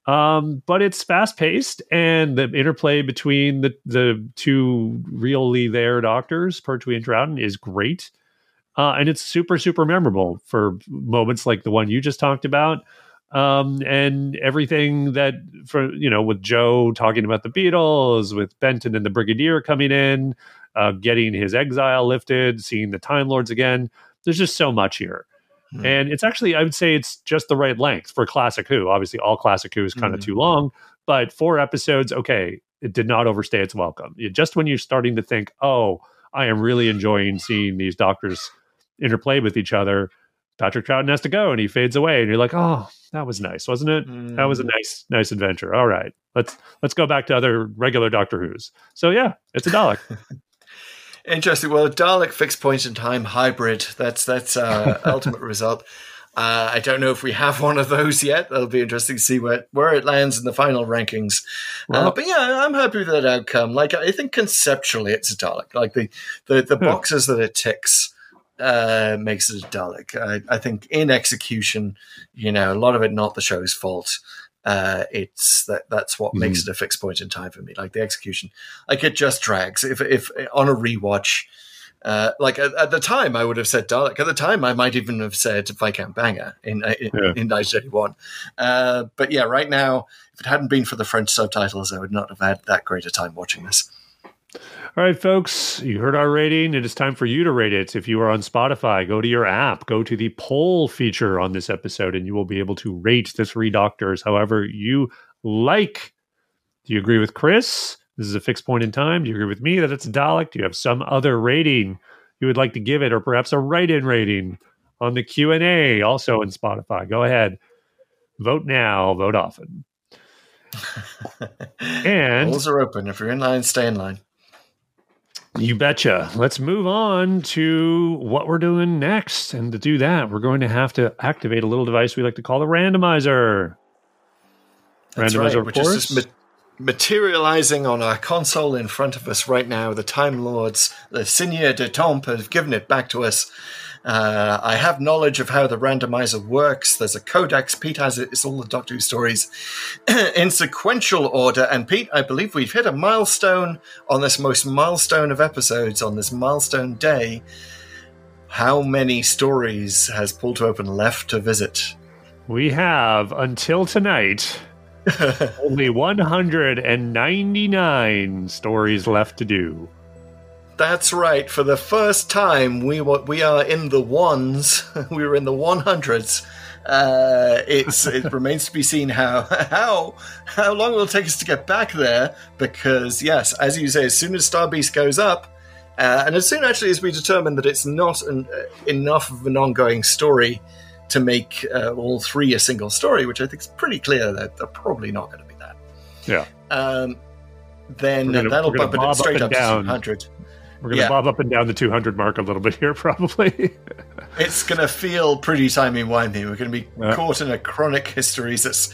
Um, but it's fast paced, and the interplay between the the two really there doctors, Pertwee and Troughton, is great. Uh, and it's super super memorable for moments like the one you just talked about. Um, and everything that for you know with Jo talking about the Beatles, with Benton and the Brigadier coming in, uh, getting his exile lifted, seeing the Time Lords again. There's just so much here. Hmm. And it's actually, I would say it's just the right length for Classic Who. Obviously, all Classic Who is kind of Mhm. too long, but four episodes, okay, it did not overstay its welcome. It- just when you're starting to think, oh, I am really enjoying seeing these doctors interplay with each other, Patrick Troughton has to go and he fades away. And you're like, oh, that was nice, wasn't it? That was a nice, nice adventure. All right, let's let's go back to other regular Doctor Who's. So yeah, it's a Dalek. Interesting. Well, a Dalek fixed point in time hybrid. That's that's our ultimate result. Uh, I don't know if we have one of those yet. That'll be interesting to see where, where it lands in the final rankings. uh, but yeah, I'm happy with that outcome. Like I think conceptually, it's a Dalek. Like the the, the boxes that it ticks uh, makes it a Dalek. I, I think in execution, you know, a lot of it not the show's fault. Uh, it's that that's what makes it a fixed point in time for me. Like the execution, like it just drags. If if on a rewatch, uh, like at, at the time, I would have said Dalek. At the time, I might even have said Viscount Banger in uh, in, Yeah. in 1981. Uh, but yeah, right now, if it hadn't been for the French subtitles, I would not have had that great a time watching this. All right, folks, you heard our rating. It is time for you to rate it. If you are on Spotify, go to your app, go to the poll feature on this episode, and you will be able to rate the three doctors however you like. Do you agree with Chris? This is a fixed point in time. Do you agree with me that it's a Dalek? Do you have some other rating you would like to give it, or perhaps a write-in rating on the Q and A, also in Spotify? Go ahead, vote now, vote often. and Holes are open. If you're in line, stay in line. You betcha. Let's move on to what we're doing next. And to do that, we're going to have to activate a little device we like to call the randomizer. That's randomizer, right, which course. is just ma- materializing on our console in front of us right now. The Time Lords, the Seigneur de Temps, have given it back to us. Uh, I have knowledge of how the randomizer works. There's a codex. Pete has it. It's all the Doctor Who stories in sequential order. And Pete, I believe we've hit a milestone on this most milestone of episodes on this milestone day. How many stories has Pull to Open left to visit? we have until tonight only 199 stories left to do. That's right. For the first time, we we are in the ones. we were in the one hundreds. Uh, it's it remains to be seen how how how long it will take us to get back there. Because yes, as you say, as soon as Star Beast goes up, uh, and as soon actually as we determine that it's not an, uh, enough of an ongoing story to make uh, all three a single story, which I think is pretty clear that they're probably not going to be that. Yeah. Um, then gonna- that'll bump it straight up up, to down. 200. We're going to Yeah. bob up and down the 200 mark a little bit here, probably. It's going to feel pretty timey wimey. We're going to be Yeah. caught in a chronic hysteresis.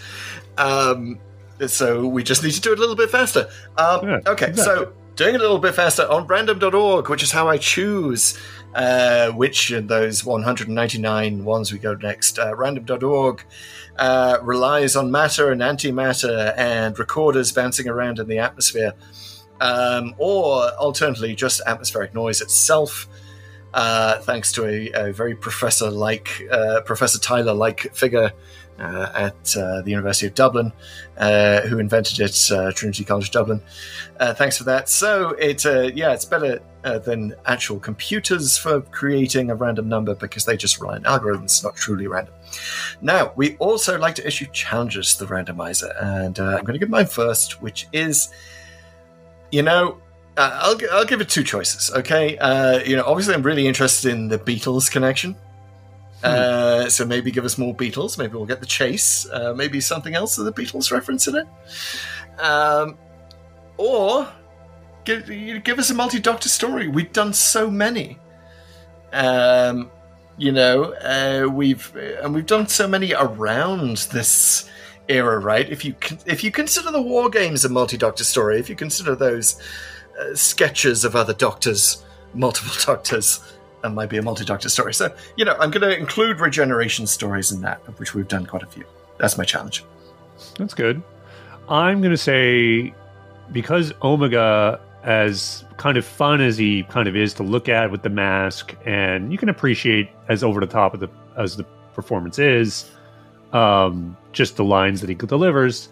Um, so we just need to do it a little bit faster. Um, Yeah, okay, exactly. so doing it a little bit faster on random.org, which is how I choose uh, which of those 199 ones we go next. Uh, random.org uh, relies on matter and antimatter and recorders bouncing around in the atmosphere. Um, or alternatively, just atmospheric noise itself uh, thanks to a, a very professor like uh, Professor Tyler like figure uh, at uh, the University of Dublin, uh, who invented it, uh, Trinity College Dublin. Thanks for that. So it yeah, it's better than actual computers for creating a random number because they just rely on algorithms, not truly random. Now we also like to issue challenges to the randomizer, and I'm going to give mine first, which is, you know, uh, I'll, I'll give it two choices, okay? Uh, you know, obviously, I'm really interested in the Beatles connection. Uh, so maybe give us more Beatles. Maybe we'll get the chase. Uh, maybe something else with the Beatles reference in it. Um, or give, give us a multi Doctor story. We've done so many. Um, you know, uh, we've and we've done so many around this era, right? If you if you consider the War Games a multi Doctor story, if you consider those uh, sketches of other Doctors, multiple Doctors, that might be a multi Doctor story. So you know, I'm going to include regeneration stories in that, of which we've done quite a few. That's my challenge. That's good. I'm going to say because Omega, as kind of fun as he kind of is to look at with the mask, and you can appreciate as over the top of the as the performance is, um, just the lines that he delivers.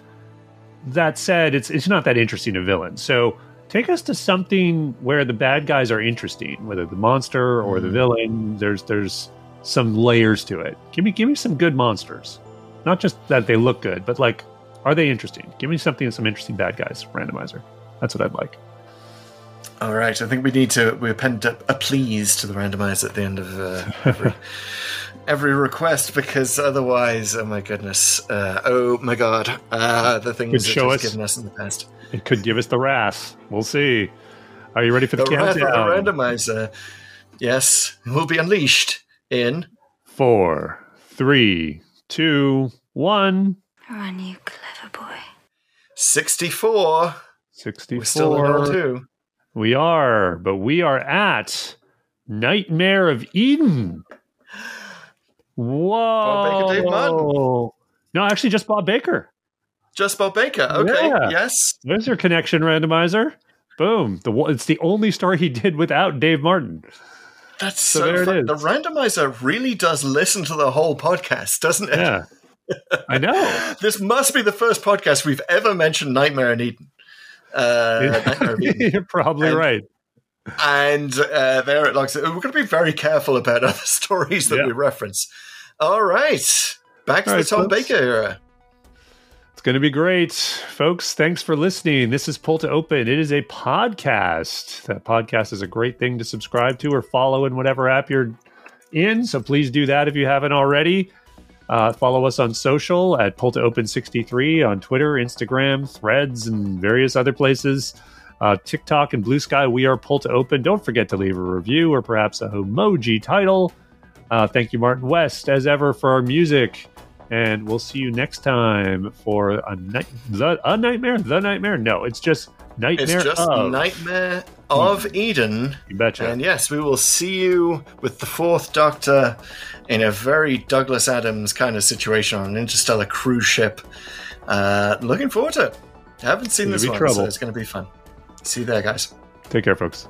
That said, it's it's not that interesting a villain. So take us to something where the bad guys are interesting, whether the monster or the villain. There's there's some layers to it. Give me give me some good monsters, not just that they look good, but like are they interesting? Give me something some interesting bad guys randomizer. That's what I'd like. All right, I think we need to we append a, a please to the randomizer at the end of uh, every every request because otherwise, oh my goodness, uh, oh my god, uh, the things Could that show it's us. given us in the past. It could give us the wrath. We'll see. Are you ready for the, The wrath of the countdown? randomizer, yes, will be unleashed in Four, three, two, one. Run, you clever boy. sixty-four. Sixty-four. We're still in roll two. We are, but we are at Nightmare of Eden. Whoa! Baker, Dave Martin. No, actually, just Bob Baker. Just Bob Baker. Okay, Yeah. yes. There's your connection randomizer. Boom! The it's the only story he did without Dave Martin. That's So so, there fun. is. The randomizer really does listen to the whole podcast, doesn't it? Yeah, I know. This must be the first podcast we've ever mentioned Nightmare in Eden. Uh, Nightmare of Eden. You're probably And- right. And uh, there it looks. We're going to be very careful about other stories that Yeah. we reference. All right. Back to All the Tom folks. Baker era. It's going to be great. Folks, thanks for listening. This is Pull to Open. It is a podcast. That podcast is a great thing to subscribe to or follow in whatever app you're in. So please do that if you haven't already. Uh, follow us on social at Pull to Open 63 on Twitter, Instagram, Threads, and various other places. Uh, TikTok and Blue Sky, we are Pull to Open. Don't forget to leave a review or perhaps a emoji title. Uh, thank you, Martin West, as ever, for our music. And we'll see you next time for a, night, the, a nightmare. The nightmare? No, it's just nightmare. It's just of. Nightmare of Eden. You betcha. And yes, we will see you with the Fourth Doctor in a very Douglas Adams kind of situation on an interstellar cruise ship. Uh, looking forward to it. I haven't seen this one, trouble. so it's going to be fun. See you there, guys. Take care, folks.